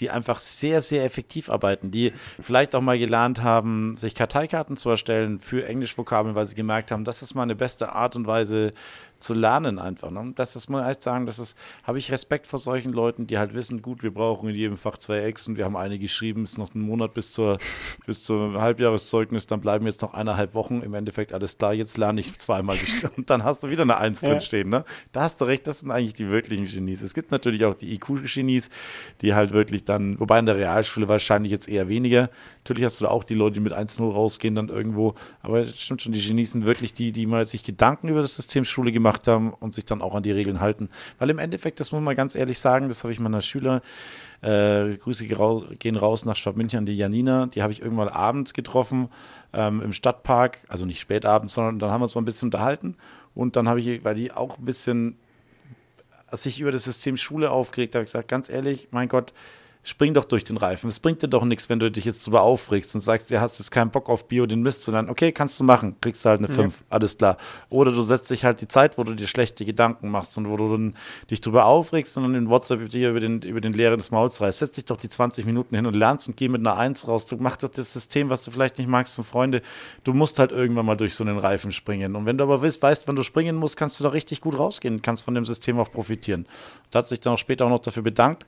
die einfach sehr, sehr effektiv arbeiten, die vielleicht auch mal gelernt haben, sich Karteikarten zu erstellen für Englischvokabeln, weil sie gemerkt haben, das ist mal eine beste Art und Weise, zu lernen einfach. Ne? Das ist, muss ich sagen, das ist, habe ich Respekt vor solchen Leuten, die halt wissen, gut, wir brauchen in jedem Fach zwei Ex und wir haben eine geschrieben, es ist noch ein Monat bis zur, bis zum Halbjahreszeugnis, dann bleiben jetzt noch eineinhalb Wochen, im Endeffekt alles klar, jetzt lerne ich zweimal und dann hast du wieder eine Eins ja. drinstehen. Ne? Da hast du recht, das sind eigentlich die wirklichen Genies. Es gibt natürlich auch die IQ-Genies, die halt wirklich dann, wobei in der Realschule wahrscheinlich jetzt eher weniger. Natürlich hast du da auch die Leute, die mit 1-0 rausgehen dann irgendwo, aber es stimmt schon, die Genies sind wirklich die, die mal sich Gedanken über das System Schule gemacht gemacht haben und sich dann auch an die Regeln halten. Weil im Endeffekt, das muss man ganz ehrlich sagen, das habe ich meiner Schüler, äh, Grüße gehen raus nach Schwabmünchen, die Janina, die habe ich irgendwann abends getroffen ähm, im Stadtpark, also nicht spät abends, sondern dann haben wir uns mal ein bisschen unterhalten. Und dann habe ich, weil die auch ein bisschen sich über das System Schule aufgeregt, habe ich gesagt, ganz ehrlich, mein Gott, spring doch durch den Reifen. Es bringt dir doch nichts, wenn du dich jetzt drüber aufregst und sagst, du hast jetzt keinen Bock auf Bio, den Mist, sondern okay, kannst du machen, kriegst du halt eine 5, ja. alles klar. Oder du setzt dich halt die Zeit, wo du dir schlechte Gedanken machst und wo du dann dich drüber aufregst und dann in WhatsApp dir über den, über den Leeren des Mauls reißt. Setz dich doch die 20 Minuten hin und lernst und geh mit einer 1 raus. Du mach doch das System, was du vielleicht nicht magst, zum Freunde. Du musst halt irgendwann mal durch so einen Reifen springen. Und wenn du aber weißt, weißt, wann du springen musst, kannst du da richtig gut rausgehen, kannst von dem System auch profitieren. Da hat sich dann auch später auch noch dafür bedankt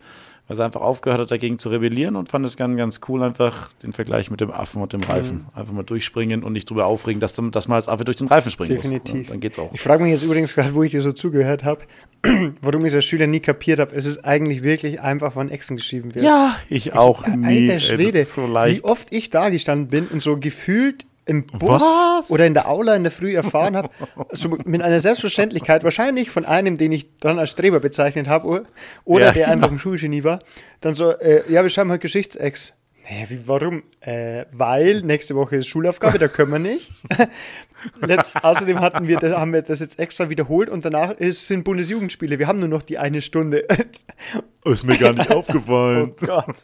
weil er einfach aufgehört hat, dagegen zu rebellieren und fand es ganz, ganz cool, einfach den Vergleich mit dem Affen und dem Reifen. Mhm. Einfach mal durchspringen und nicht drüber aufregen, dass, dass man als Affe durch den Reifen springen Definitiv. muss. Ja, dann geht's auch. Ich frage mich jetzt übrigens gerade, wo ich dir so zugehört habe, warum ich als Schüler nie kapiert habe, es ist eigentlich wirklich einfach von Echsen geschrieben wird. Ja, ich auch ich, nie. Alter Schwede, Ey, so wie oft ich da gestanden bin und so gefühlt im Bus Was? oder in der Aula in der Früh erfahren habe, so mit einer Selbstverständlichkeit, wahrscheinlich von einem, den ich dann als Streber bezeichnet habe, oder ja, der genau. einfach ein Schulgenie war, dann so, äh, ja, wir schreiben heute Geschichtsex. Naja, wie, warum? Äh, weil nächste Woche ist Schulaufgabe, da können wir nicht. Letzt, außerdem hatten wir das, haben wir das jetzt extra wiederholt und danach ist, sind Bundesjugendspiele. Wir haben nur noch die eine Stunde. ist mir gar nicht aufgefallen. Oh Gott.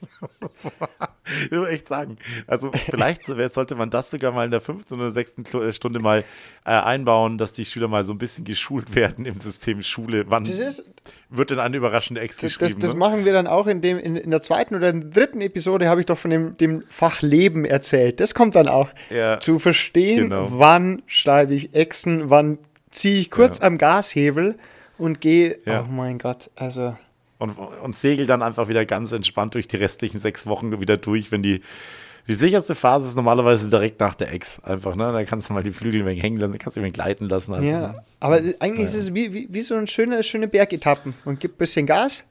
ich will echt sagen, also vielleicht sollte man das sogar mal in der fünften oder sechsten äh, Stunde mal äh, einbauen, dass die Schüler mal so ein bisschen geschult werden im System Schule. Wann ist, wird denn eine überraschende Ex das, geschrieben? Das, das ne? machen wir dann auch in, dem, in, in der zweiten oder dritten Episode, habe ich doch von dem, dem Fach Leben erzählt. Das kommt dann auch. Ja, zu verstehen, genau. wann schreibe ich Echsen, wann ziehe ich kurz ja. am Gashebel und gehe, ja. oh mein Gott, also. Und, und segel dann einfach wieder ganz entspannt durch die restlichen sechs Wochen wieder durch, wenn die, die sicherste Phase ist normalerweise direkt nach der Ex. Einfach, ne? Da kannst du mal die Flügel ein wenig hängen lassen, kannst du ein wenig gleiten lassen. Einfach, ja, ne? aber eigentlich ja. ist es wie, wie, wie so eine schöne, schöne Bergetappen. Man gibt ein bisschen Gas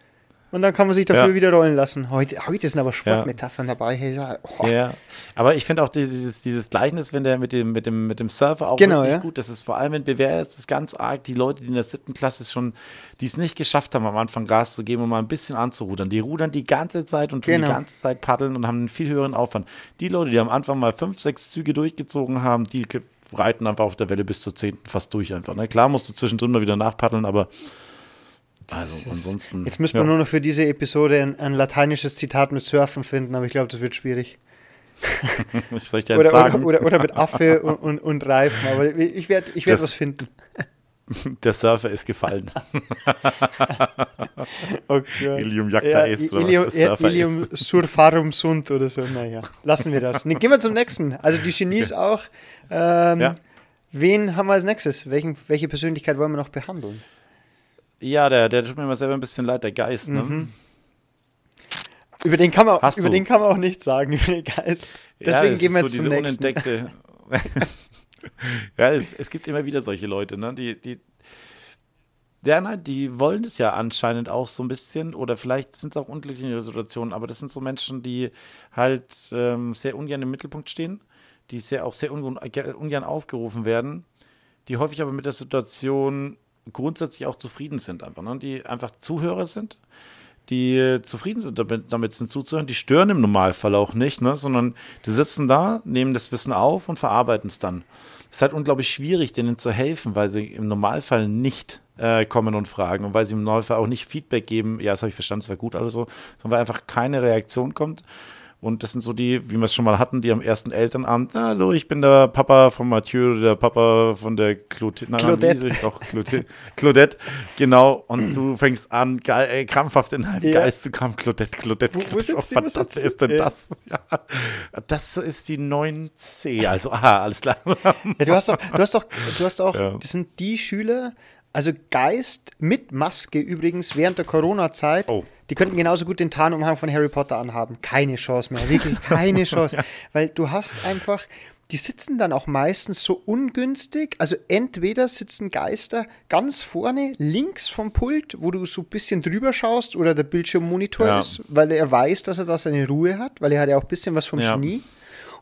und dann kann man sich dafür ja. wieder rollen lassen. Heute, heute sind aber Sportmetaphern ja. dabei. Hey, oh. Ja, aber ich finde auch dieses, dieses Gleichnis, wenn der mit dem, mit dem, mit dem Surfer auch genau, wirklich ja. gut. Das ist vor allem in BWR ist das ganz arg. Die Leute, die in der siebten Klasse schon, die es nicht geschafft haben, am Anfang Gas zu geben und mal ein bisschen anzurudern. Die rudern die ganze Zeit und genau. die ganze Zeit paddeln und haben einen viel höheren Aufwand. Die Leute, die am Anfang mal fünf, sechs Züge durchgezogen haben, die reiten einfach auf der Welle bis zur zehnten fast durch einfach. Ne? Klar musst du zwischendrin mal wieder nachpaddeln, aber also ansonsten. Jetzt müssen wir ja. nur noch für diese Episode ein, ein, lateinisches Zitat mit Surfen finden, aber ich glaube, das wird schwierig. ich soll ich dir oder, sagen? Oder, oder, oder, mit Affe und, und, und, Reifen, aber ich werde ich werd was finden. Der Surfer ist gefallen. okay. Ilium jacta ja, est. Ilium, Ilium surfarum sunt oder so. Naja, lassen wir das. Ne, gehen wir zum nächsten. Also die Genies okay. auch. Ähm, ja. Wen haben wir als nächstes? Welchen, welche Persönlichkeit wollen wir noch behandeln? Ja, der, der tut mir immer selber ein bisschen leid, der Geist, ne? Mhm. Über den kann man, Hast über du? den kann man auch nichts sagen, über den Geist. Deswegen ja, gehen wir jetzt so zum nächsten. Unentdeckte. ja, es, es, gibt immer wieder solche Leute, ne? Die, die, ja, nein, die wollen es ja anscheinend auch so ein bisschen oder vielleicht sind es auch unglückliche Situationen, aber das sind so Menschen, die halt ähm, sehr ungern im Mittelpunkt stehen, die sehr auch sehr ungern, ungern aufgerufen werden, die häufig aber mit der Situation grundsätzlich auch zufrieden sind, einfach, ne? die einfach Zuhörer sind, die zufrieden sind damit, damit sind zuzuhören. Die stören im Normalfall auch nicht, ne? sondern die sitzen da, nehmen das Wissen auf und verarbeiten es dann. Es ist halt unglaublich schwierig, denen zu helfen, weil sie im Normalfall nicht äh, kommen und fragen und weil sie im Normalfall auch nicht Feedback geben, ja, das habe ich verstanden, das war gut, also, sondern weil einfach keine Reaktion kommt. Und das sind so die, wie wir es schon mal hatten, die am ersten Elternabend, hallo, ich bin der Papa von Mathieu, der Papa von der Claudette. Claudette. Doch, Claudette. Claudette, genau. Und du fängst an, ey, krampfhaft in deinem ja. Geist zu kommen, Claudette, Claudette, Claudette. Wo, wo ist oh, verdammt, wer ist denn ja. das? Ja. Das ist die 9C, also, aha, alles klar. Ja, du hast doch, du hast doch, du hast auch, das sind die Schüler, also Geist mit Maske übrigens während der Corona-Zeit. Oh. Die könnten genauso gut den Tarnumhang von Harry Potter anhaben. Keine Chance mehr, wirklich keine Chance. Weil du hast einfach, die sitzen dann auch meistens so ungünstig. Also entweder sitzen Geister ganz vorne links vom Pult, wo du so ein bisschen drüber schaust oder der Bildschirmmonitor ja. ist, weil er weiß, dass er da seine Ruhe hat, weil er hat ja auch ein bisschen was vom ja. Genie.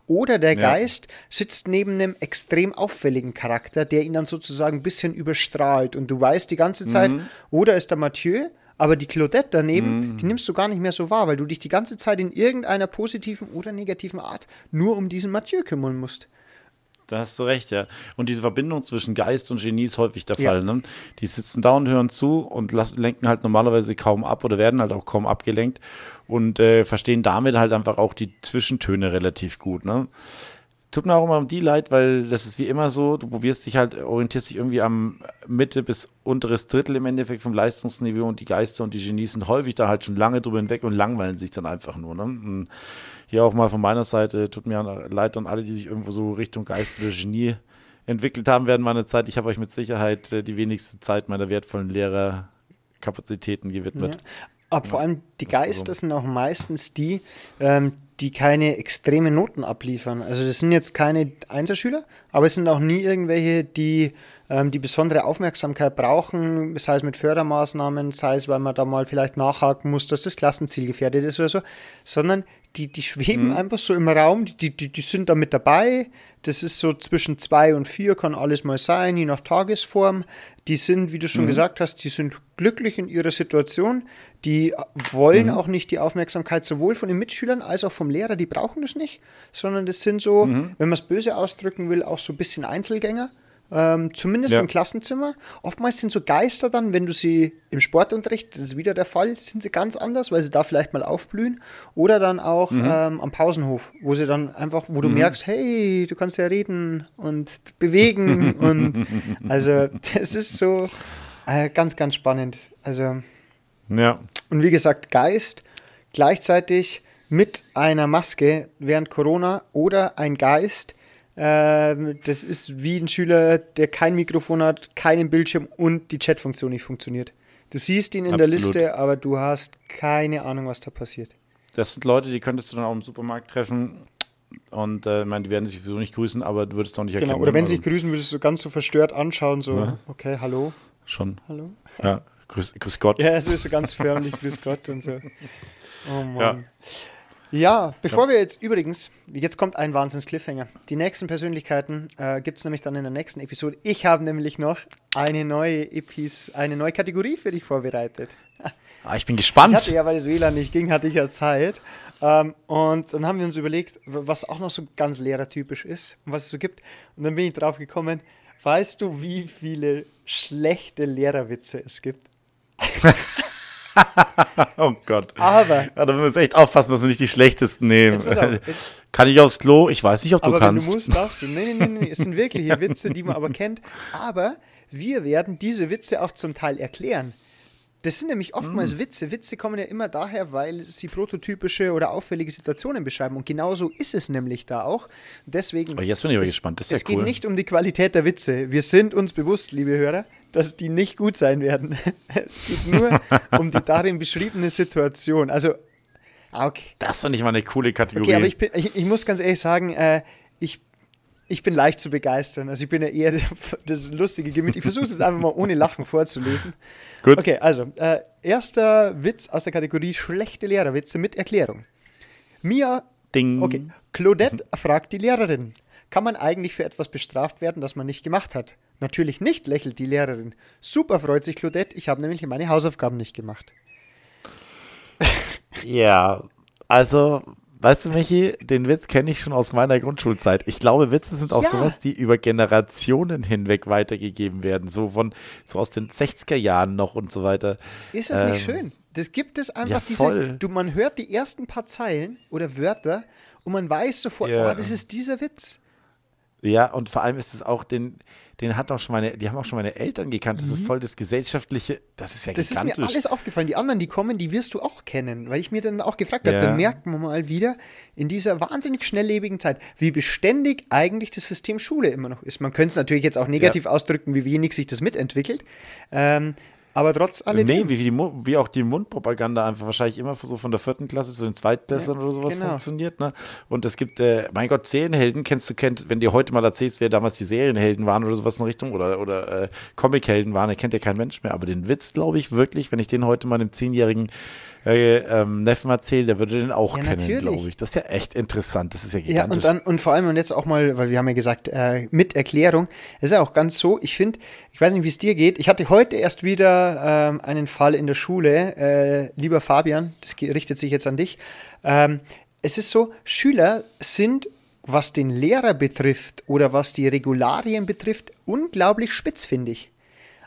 Oder der ja. Geist sitzt neben einem extrem auffälligen Charakter, der ihn dann sozusagen ein bisschen überstrahlt. Und du weißt die ganze Zeit, mhm. oder ist der Mathieu, aber die Claudette daneben, mhm. die nimmst du gar nicht mehr so wahr, weil du dich die ganze Zeit in irgendeiner positiven oder negativen Art nur um diesen Mathieu kümmern musst. Da hast du recht, ja. Und diese Verbindung zwischen Geist und Genie ist häufig der Ja. Fall. Ne? Die sitzen da und hören zu und lassen, lenken halt normalerweise kaum ab oder werden halt auch kaum abgelenkt und äh, verstehen damit halt einfach auch die Zwischentöne relativ gut. Ne? Tut mir auch immer um die leid, weil das ist wie immer so, du probierst dich halt, orientierst dich irgendwie am Mitte bis unteres Drittel im Endeffekt vom Leistungsniveau und die Geister und die Genies sind häufig da halt schon lange drüber hinweg und langweilen sich dann einfach nur. Ne? Und hier auch mal von meiner Seite, tut mir leid an alle, die sich irgendwo so Richtung Geist oder Genie entwickelt haben während meiner Zeit. Ich habe euch mit Sicherheit äh, die wenigste Zeit meiner wertvollen Lehrerkapazitäten gewidmet. Ja. Aber vor allem die Geister sind auch meistens die, ähm, die keine extremen Noten abliefern. Also das sind jetzt keine Einserschüler, aber es sind auch nie irgendwelche, die ähm, die besondere Aufmerksamkeit brauchen, sei es mit Fördermaßnahmen, sei es, weil man da mal vielleicht nachhaken muss, dass das Klassenziel gefährdet ist oder so, sondern die, die schweben einfach so im Raum, die, die, die sind da mit dabei. Das ist so zwischen zwei und vier, kann alles mal sein, je nach Tagesform. Die sind, wie du schon gesagt hast, die sind glücklich in ihrer Situation. Die wollen auch nicht die Aufmerksamkeit sowohl von den Mitschülern als auch vom Lehrer. Die brauchen das nicht, sondern das sind so, wenn man es böse ausdrücken will, auch so ein bisschen Einzelgänger. Ähm, zumindest Ja. im Klassenzimmer. Oftmals sind so Geister dann, wenn du sie im Sportunterricht, das ist wieder der Fall, sind sie ganz anders, weil sie da vielleicht mal aufblühen. Oder dann auch ähm, am Pausenhof, wo sie dann einfach, wo du merkst, hey, du kannst ja reden und bewegen. und also das ist so äh, ganz, ganz spannend. Also Ja. und wie gesagt, Geist gleichzeitig mit einer Maske während Corona oder ein Geist. Ähm, das ist wie ein Schüler, der kein Mikrofon hat, keinen Bildschirm und die Chatfunktion nicht funktioniert. Du siehst ihn in der Absolut. Liste, aber du hast keine Ahnung, was da passiert. Das sind Leute, die könntest du dann auch im Supermarkt treffen. Und äh, ich meine, die werden sich sowieso nicht grüßen, aber du würdest auch nicht erkennen. Genau. Oder wenn sie also, sich grüßen, würdest du ganz so verstört anschauen, so, Ja. okay, hallo, Schon. hallo. Ja, grüß, grüß Gott. Ja, so ist so ganz förmlich, grüß Gott und so. Oh Mann. Ja, bevor wir jetzt übrigens, jetzt kommt ein Wahnsinns-Cliffhanger. Die nächsten Persönlichkeiten äh, gibt es nämlich dann in der nächsten Episode. Ich habe nämlich noch eine neue Epis, eine neue Kategorie für dich vorbereitet. Ah, ich bin Ich gespannt. hatte ja, weil das WLAN nicht ging, hatte ich ja Zeit. Ähm, und dann haben wir uns überlegt, was auch noch so ganz lehrertypisch ist und was es so gibt. Und dann bin ich drauf gekommen, weißt du, wie viele schlechte Lehrerwitze es gibt? oh Gott. Aber Ja, da müssen wir echt aufpassen, dass wir nicht die schlechtesten nehmen. Auf, Kann ich aufs Klo? Ich weiß nicht, ob du aber kannst. wenn du musst, darfst du. Nee, nee, nee, nee. Es sind wirkliche Witze, die man aber kennt. Aber wir werden diese Witze auch zum Teil erklären. Das sind nämlich Mm. oftmals Witze. Witze kommen ja immer daher, weil sie prototypische oder auffällige Situationen beschreiben. Und genauso ist es nämlich da auch. Deswegen. Oh, jetzt bin ich aber es, gespannt. Das ist es ja cool. geht nicht um die Qualität der Witze. Wir sind uns bewusst, liebe Hörer, dass die nicht gut sein werden. Es geht nur um die darin beschriebene Situation. Also, ah, okay. Das finde ich mal eine coole Kategorie. Okay, aber ich, bin, ich, ich muss ganz ehrlich sagen, äh, ich, ich bin leicht zu begeistern. Also ich bin ja eher das lustige Gemüt. Ich versuche es jetzt einfach mal ohne Lachen vorzulesen. Gut. Okay, also äh, erster Witz aus der Kategorie schlechte Lehrerwitze mit Erklärung. Mia, Ding. okay, Claudette fragt die Lehrerin, kann man eigentlich für etwas bestraft werden, das man nicht gemacht hat? Natürlich nicht, lächelt die Lehrerin. Super freut sich Claudette, ich habe nämlich meine Hausaufgaben nicht gemacht. Ja, also, weißt du, Michi, den Witz kenne ich schon aus meiner Grundschulzeit. Ich glaube, Witze sind auch Ja. sowas, die über Generationen hinweg weitergegeben werden. So von, so aus den 60er Jahren noch und so weiter. Ist das nicht Ähm, schön? Das gibt es einfach ja, diese, du, man hört die ersten paar Zeilen oder Wörter und man weiß sofort, Ja. oh, das ist dieser Witz. Ja, und vor allem ist es auch, den, den hat auch schon meine, die haben auch schon meine Eltern gekannt. Das ist voll das gesellschaftliche, das ist ja Mhm. Das ist mir gigantisch. alles aufgefallen. Die anderen, die kommen, die wirst du auch kennen, weil ich mir dann auch gefragt habe, Ja. dann merkt man mal wieder in dieser wahnsinnig schnelllebigen Zeit, wie beständig eigentlich das System Schule immer noch ist. Man könnte es natürlich jetzt auch negativ ausdrücken, wie wenig sich das mitentwickelt. Ähm, aber trotz alledem. Nee, wie, die, wie auch die Mundpropaganda einfach wahrscheinlich immer so von der vierten Klasse zu den Zweitklässlern oder sowas genau. funktioniert. Ne? Und es gibt, äh, mein Gott, Serienhelden kennst du, kennt, wenn dir heute mal erzählst, wer damals die Serienhelden waren oder sowas in Richtung oder, oder äh, Comichelden waren, der kennt ja kein Mensch mehr. Aber den Witz, glaube ich, wirklich, wenn ich den heute mal einem zehnjährigen äh, ähm, Neffen erzähle, der würde den auch Ja, kennen, glaube ich. Das ist ja echt interessant. Das ist ja Ja, gigantisch. und dann, und vor allem, und jetzt auch mal, weil wir haben ja gesagt, äh, mit Erklärung, es ist ja auch ganz so, ich finde, ich weiß nicht, wie es dir geht, ich hatte heute erst wieder ähm, einen Fall in der Schule, äh, lieber Fabian, das richtet sich jetzt an dich. Ähm, es ist so, Schüler sind was den Lehrer betrifft oder was die Regularien betrifft, unglaublich spitz, finde ich.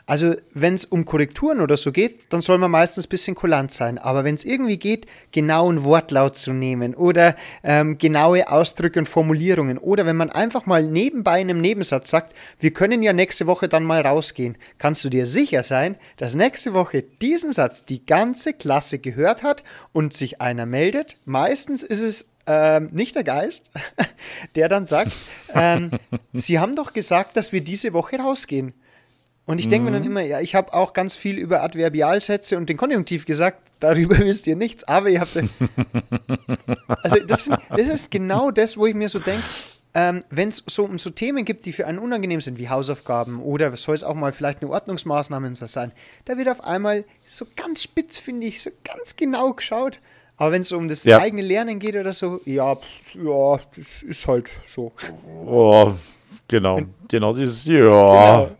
Also, wenn es um Korrekturen oder so geht, dann soll man meistens ein bisschen kulant sein. Aber wenn es irgendwie geht, genauen Wortlaut zu nehmen oder ähm, genaue Ausdrücke und Formulierungen oder wenn man einfach mal nebenbei in einem Nebensatz sagt, wir können ja nächste Woche dann mal rausgehen, kannst du dir sicher sein, dass nächste Woche diesen Satz die ganze Klasse gehört hat und sich einer meldet. Meistens ist es ähm, nicht der Geist, der dann sagt, ähm, Sie haben doch gesagt, dass wir diese Woche rausgehen. Und ich denke mhm. mir dann mhm. immer, ja, ich habe auch ganz viel über Adverbialsätze und den Konjunktiv gesagt, darüber wisst ihr nichts, aber ihr habt. also, das, das ist genau das, wo ich mir so denke, ähm, wenn es so um so Themen gibt, die für einen unangenehm sind, wie Hausaufgaben oder soll es auch mal vielleicht eine Ordnungsmaßnahme sein, da wird auf einmal so ganz spitz, finde ich, so ganz genau geschaut. Aber wenn es um das ja. eigene Lernen geht oder so, ja, ja, das ist halt so. Oh, genau, genau dieses, ja. Genau.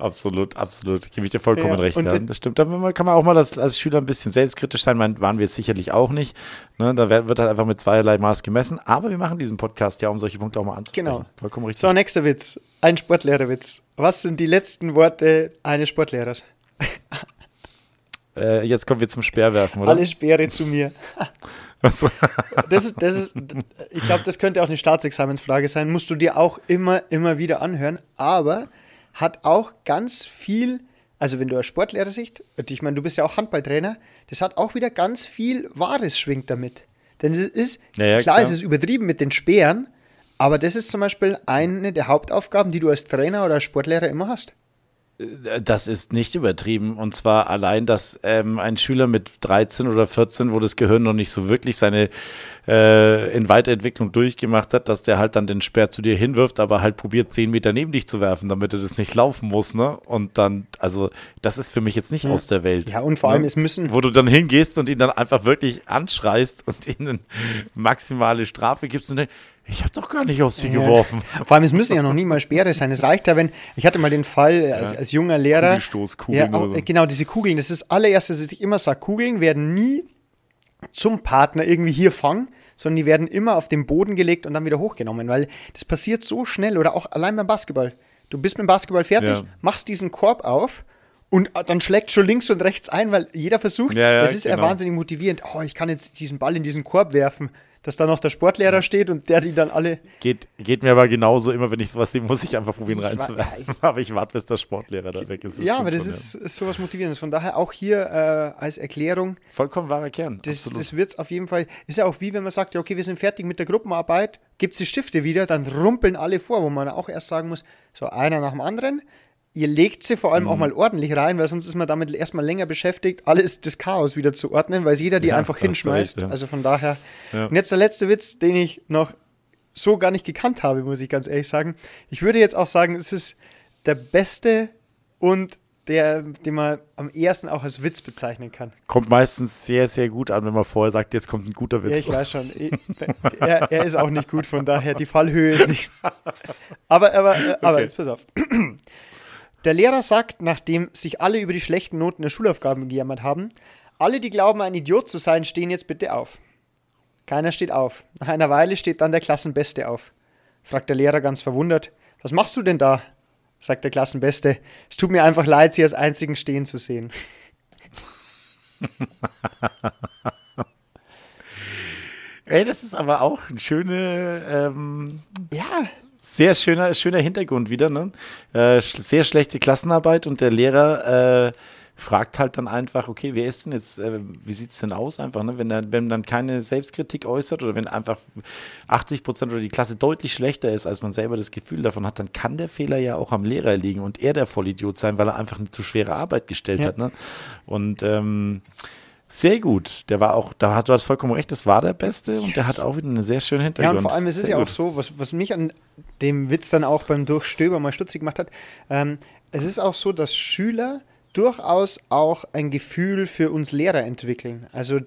Absolut, absolut. Gebe ich dir vollkommen ja, recht. Ja. Das stimmt. Da kann man auch mal als, als Schüler ein bisschen selbstkritisch sein. Meine, waren wir es sicherlich auch nicht. Ne, da wird halt einfach mit zweierlei Maß gemessen. Aber wir machen diesen Podcast ja, um solche Punkte auch mal anzusprechen. Genau. Vollkommen richtig. So, nächster Witz. Ein Sportlehrerwitz. Was sind die letzten Worte eines Sportlehrers? Äh, jetzt kommen wir zum Speerwerfen, oder? Alle Speere zu mir. das ist, das ist, ich glaube, das könnte auch eine Staatsexamensfrage sein. Musst du dir auch immer, immer wieder anhören. Aber hat auch ganz viel, also wenn du als Sportlehrer siehst, ich meine, du bist ja auch Handballtrainer, das hat auch wieder ganz viel Wahres schwingt damit. Denn es ist, ja, ja, klar, klar, es ist übertrieben mit den Speeren, aber das ist zum Beispiel eine der Hauptaufgaben, die du als Trainer oder als Sportlehrer immer hast. Äh, das ist nicht übertrieben. Und zwar allein, dass ähm, ein Schüler mit 13 oder 14, wo das Gehirn noch nicht so wirklich seine äh, in Weiterentwicklung durchgemacht hat, dass der halt dann den Speer zu dir hinwirft, aber halt probiert, 10 Meter neben dich zu werfen, damit er das nicht laufen muss. Ne? Und dann, also, das ist für mich jetzt nicht ja. aus der Welt. Ja, und vor ne? allem, es müssen. Wo du dann hingehst und ihn dann einfach wirklich anschreist und ihnen maximale Strafe gibst und denkst, ich habe doch gar nicht auf sie ja. geworfen. Vor allem, es müssen ja noch nie mal Speere sein. Es reicht ja, wenn. Ich hatte mal den Fall als, als junger Lehrer. Kugelstoßkugeln. Ja, auch, so. Genau, diese Kugeln. Das ist das allererste, was ich immer sage. Kugeln werden nie zum Partner irgendwie hier fangen, sondern die werden immer auf den Boden gelegt und dann wieder hochgenommen, weil das passiert so schnell oder auch allein beim Basketball. Du bist mit dem Basketball fertig, ja. machst diesen Korb auf und dann schlägt schon links und rechts ein, weil jeder versucht, ja, ja, das ist genau. ja wahnsinnig motivierend. Oh, ich kann jetzt diesen Ball in diesen Korb werfen dass da noch der Sportlehrer steht und der die dann alle. Geht, geht mir aber genauso, immer wenn ich sowas sehe, muss ich einfach probieren reinzuwerfen. aber ich warte, bis der Sportlehrer da weg ist. ja, aber das ist, ist sowas Motivierendes. Von daher auch hier äh, als Erklärung. Vollkommen wahrer Kern. Das, das wird es auf jeden Fall. Ist ja auch wie wenn man sagt, ja, okay, wir sind fertig mit der Gruppenarbeit, gibt es die Stifte wieder, dann rumpeln alle vor, wo man auch erst sagen muss, so einer nach dem anderen ihr legt sie vor allem mhm. auch mal ordentlich rein, weil sonst ist man damit erstmal länger beschäftigt, alles das Chaos wieder zu ordnen, weil jeder die ja, einfach hinschmeißt. Recht, ja. Also von daher. Ja. Und jetzt der letzte Witz, den ich noch so gar nicht gekannt habe, muss ich ganz ehrlich sagen. Ich würde jetzt auch sagen, es ist der beste und der, den man am ersten auch als Witz bezeichnen kann. Kommt meistens sehr, sehr gut an, wenn man vorher sagt, jetzt kommt ein guter Witz. Ja, ich weiß schon. er, er, ist auch nicht gut, von daher die Fallhöhe ist nicht. Aber, aber, aber okay. jetzt pass auf. Der Lehrer sagt, nachdem sich alle über die schlechten Noten der Schulaufgaben gejammert haben, alle, die glauben, ein Idiot zu sein, stehen jetzt bitte auf. Keiner steht auf. Nach einer Weile steht dann der Klassenbeste auf. Fragt der Lehrer ganz verwundert, was machst du denn da? sagt der Klassenbeste. Es tut mir einfach leid, Sie als einzigen stehen zu sehen. Ey, das ist aber auch ein schöne, ähm, ja, sehr schöner, schöner Hintergrund wieder. Ne? Äh, sehr schlechte Klassenarbeit und der Lehrer äh, fragt halt dann einfach, okay, wer ist denn jetzt, äh, wie sieht es denn aus einfach, ne? wenn, er, wenn dann keine Selbstkritik äußert oder wenn einfach 80 Prozent oder die Klasse deutlich schlechter ist, als man selber das Gefühl davon hat, dann kann der Fehler ja auch am Lehrer liegen und er der Vollidiot sein, weil er einfach eine zu schwere Arbeit gestellt ja. hat. Ne? Und ähm, sehr gut. Der war auch, da hat du hast vollkommen recht, das war der Beste yes. und der hat auch wieder eine sehr schöne Hintergrund. Ja, und vor allem, es ist sehr ja gut. auch so, was, was mich an dem Witz dann auch beim Durchstöber mal stutzig gemacht hat, ähm, es ist auch so, dass Schüler durchaus auch ein Gefühl für uns Lehrer entwickeln. Also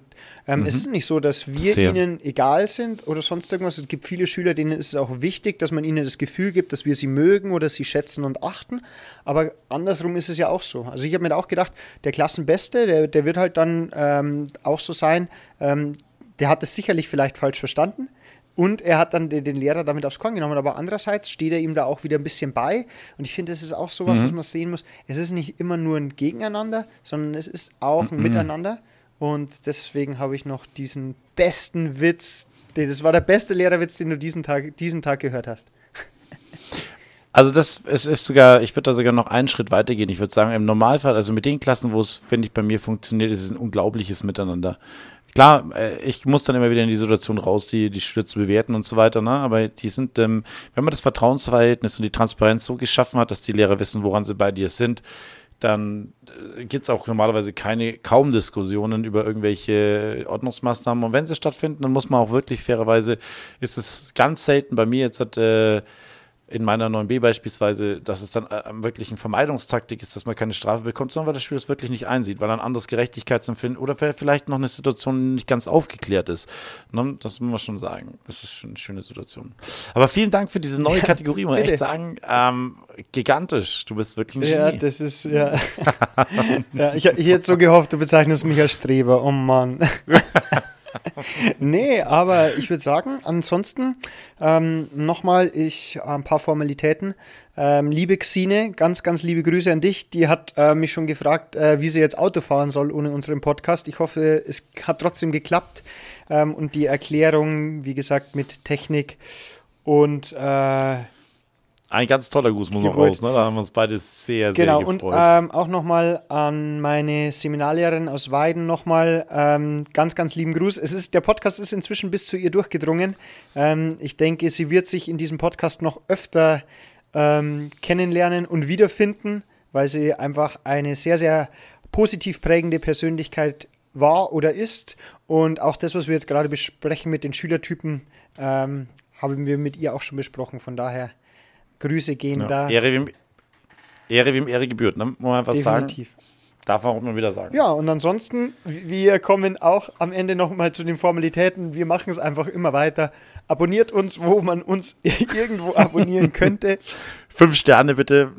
ähm, mhm. es ist nicht so, dass wir Sehr. ihnen egal sind oder sonst irgendwas. Es gibt viele Schüler, denen ist es auch wichtig, dass man ihnen das Gefühl gibt, dass wir sie mögen oder sie schätzen und achten. Aber andersrum ist es ja auch so. Also ich habe mir auch gedacht, der Klassenbeste, der, der wird halt dann ähm, auch so sein, ähm, der hat es sicherlich vielleicht falsch verstanden Und er hat dann den, Lehrer damit aufs Korn genommen. Aber andererseits steht er ihm da auch wieder ein bisschen bei. Und ich finde, das ist auch sowas, mhm. was man sehen muss. Es ist nicht immer nur ein Gegeneinander, sondern es ist auch ein mhm. Miteinander. Und deswegen habe ich noch diesen besten Witz. Das war der beste Lehrerwitz, den du diesen Tag, diesen Tag gehört hast. Also das es ist sogar, ich würde da sogar noch einen Schritt weitergehen. Ich würde sagen, im Normalfall, also mit den Klassen, wo es, finde ich, bei mir funktioniert, ist es ein unglaubliches Miteinander. Klar, äh, ich muss dann immer wieder in die Situation raus, die, die Schüler zu bewerten und so weiter, ne? aber die sind, ähm, wenn man das Vertrauensverhältnis und die Transparenz so geschaffen hat, dass die Lehrer wissen, woran sie bei dir sind, dann äh, gibt es auch normalerweise keine, kaum Diskussionen über irgendwelche Ordnungsmaßnahmen. Und wenn sie stattfinden, dann muss man auch wirklich fairerweise, ist es ganz selten bei mir jetzt hat, äh, in meiner 9b beispielsweise, dass es dann äh, wirklich eine Vermeidungstaktik ist, dass man keine Strafe bekommt, sondern weil das Spiel das wirklich nicht einsieht, weil ein anderes Gerechtigkeitsempfinden oder vielleicht noch eine Situation nicht ganz aufgeklärt ist. Ne? Das muss man schon sagen. Das ist schon eine schöne Situation. Aber vielen Dank für diese neue Kategorie, muss ich echt sagen. Ähm, gigantisch. Du bist wirklich ein Genie. Ja, das ist, ja. ja ich, ich hätte so gehofft, du bezeichnest mich als Streber. Oh Mann. nee, aber ich würde sagen, ansonsten ähm, nochmal ich ein paar Formalitäten. Ähm, liebe Xine, ganz, ganz liebe Grüße an dich. Die hat äh, mich schon gefragt, äh, wie sie jetzt Auto fahren soll ohne unseren Podcast. Ich hoffe, es hat trotzdem geklappt. Ähm, und die Erklärung, wie gesagt, mit Technik und äh, ein ganz toller Gruß muss noch raus, ne? Da haben wir uns beide sehr, genau, sehr gefreut. Genau, und ähm, auch nochmal an meine Seminarlehrerin aus Weiden nochmal ähm, ganz, ganz lieben Gruß. Es ist, der Podcast ist inzwischen bis zu ihr durchgedrungen. Ähm, ich denke, sie wird sich in diesem Podcast noch öfter ähm, kennenlernen und wiederfinden, weil sie einfach eine sehr, sehr positiv prägende Persönlichkeit war oder ist. Und auch das, was wir jetzt gerade besprechen mit den Schülertypen, ähm, haben wir mit ihr auch schon besprochen. Von daher Grüße gehen ja. da. Ehre wem, Ehre wem Ehre gebührt, ne? muss man einfach Definitiv. sagen. Darf man auch mal wieder sagen. Ja, und ansonsten, wir kommen auch am Ende nochmal zu den Formalitäten. Wir machen es einfach immer weiter. Abonniert uns, wo man uns irgendwo abonnieren könnte. Fünf Sterne bitte.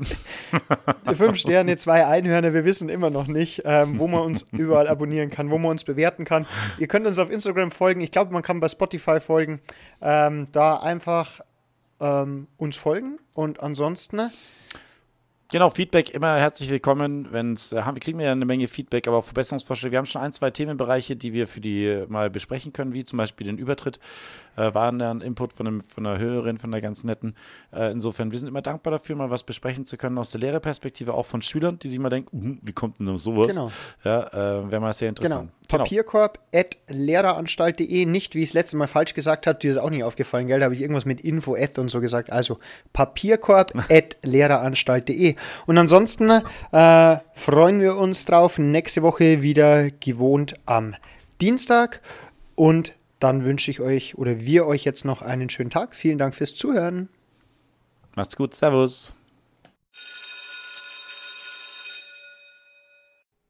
Fünf Sterne, zwei Einhörner. Wir wissen immer noch nicht, ähm, wo man uns überall abonnieren kann, wo man uns bewerten kann. Ihr könnt uns auf Instagram folgen. Ich glaube, man kann bei Spotify folgen. Ähm, da einfach ähm, uns folgen. Und ansonsten Genau, Feedback immer herzlich willkommen. Wenn's, äh, wir kriegen ja eine Menge Feedback, aber auch Verbesserungsvorschläge. Wir haben schon ein, zwei Themenbereiche, die wir für die mal besprechen können, wie zum Beispiel den Übertritt. Äh, waren da ein Input von, einem, von einer Hörerin, von einer ganz netten. Äh, insofern, wir sind immer dankbar dafür, mal was besprechen zu können aus der Lehrerperspektive, auch von Schülern, die sich mal denken, hm, wie kommt denn sowas? Genau. Ja, äh, wäre mal sehr interessant. Genau. genau. Papierkorb at lehreranstalt.de, nicht wie ich es letztes Mal falsch gesagt habe, dir ist auch nicht aufgefallen, gell? Da habe ich irgendwas mit Info und so gesagt. Also Papierkorb Und ansonsten äh, freuen wir uns drauf. Nächste Woche wieder gewohnt am Dienstag. Und dann wünsche ich euch oder wir euch jetzt noch einen schönen Tag. Vielen Dank fürs Zuhören. Macht's gut. Servus.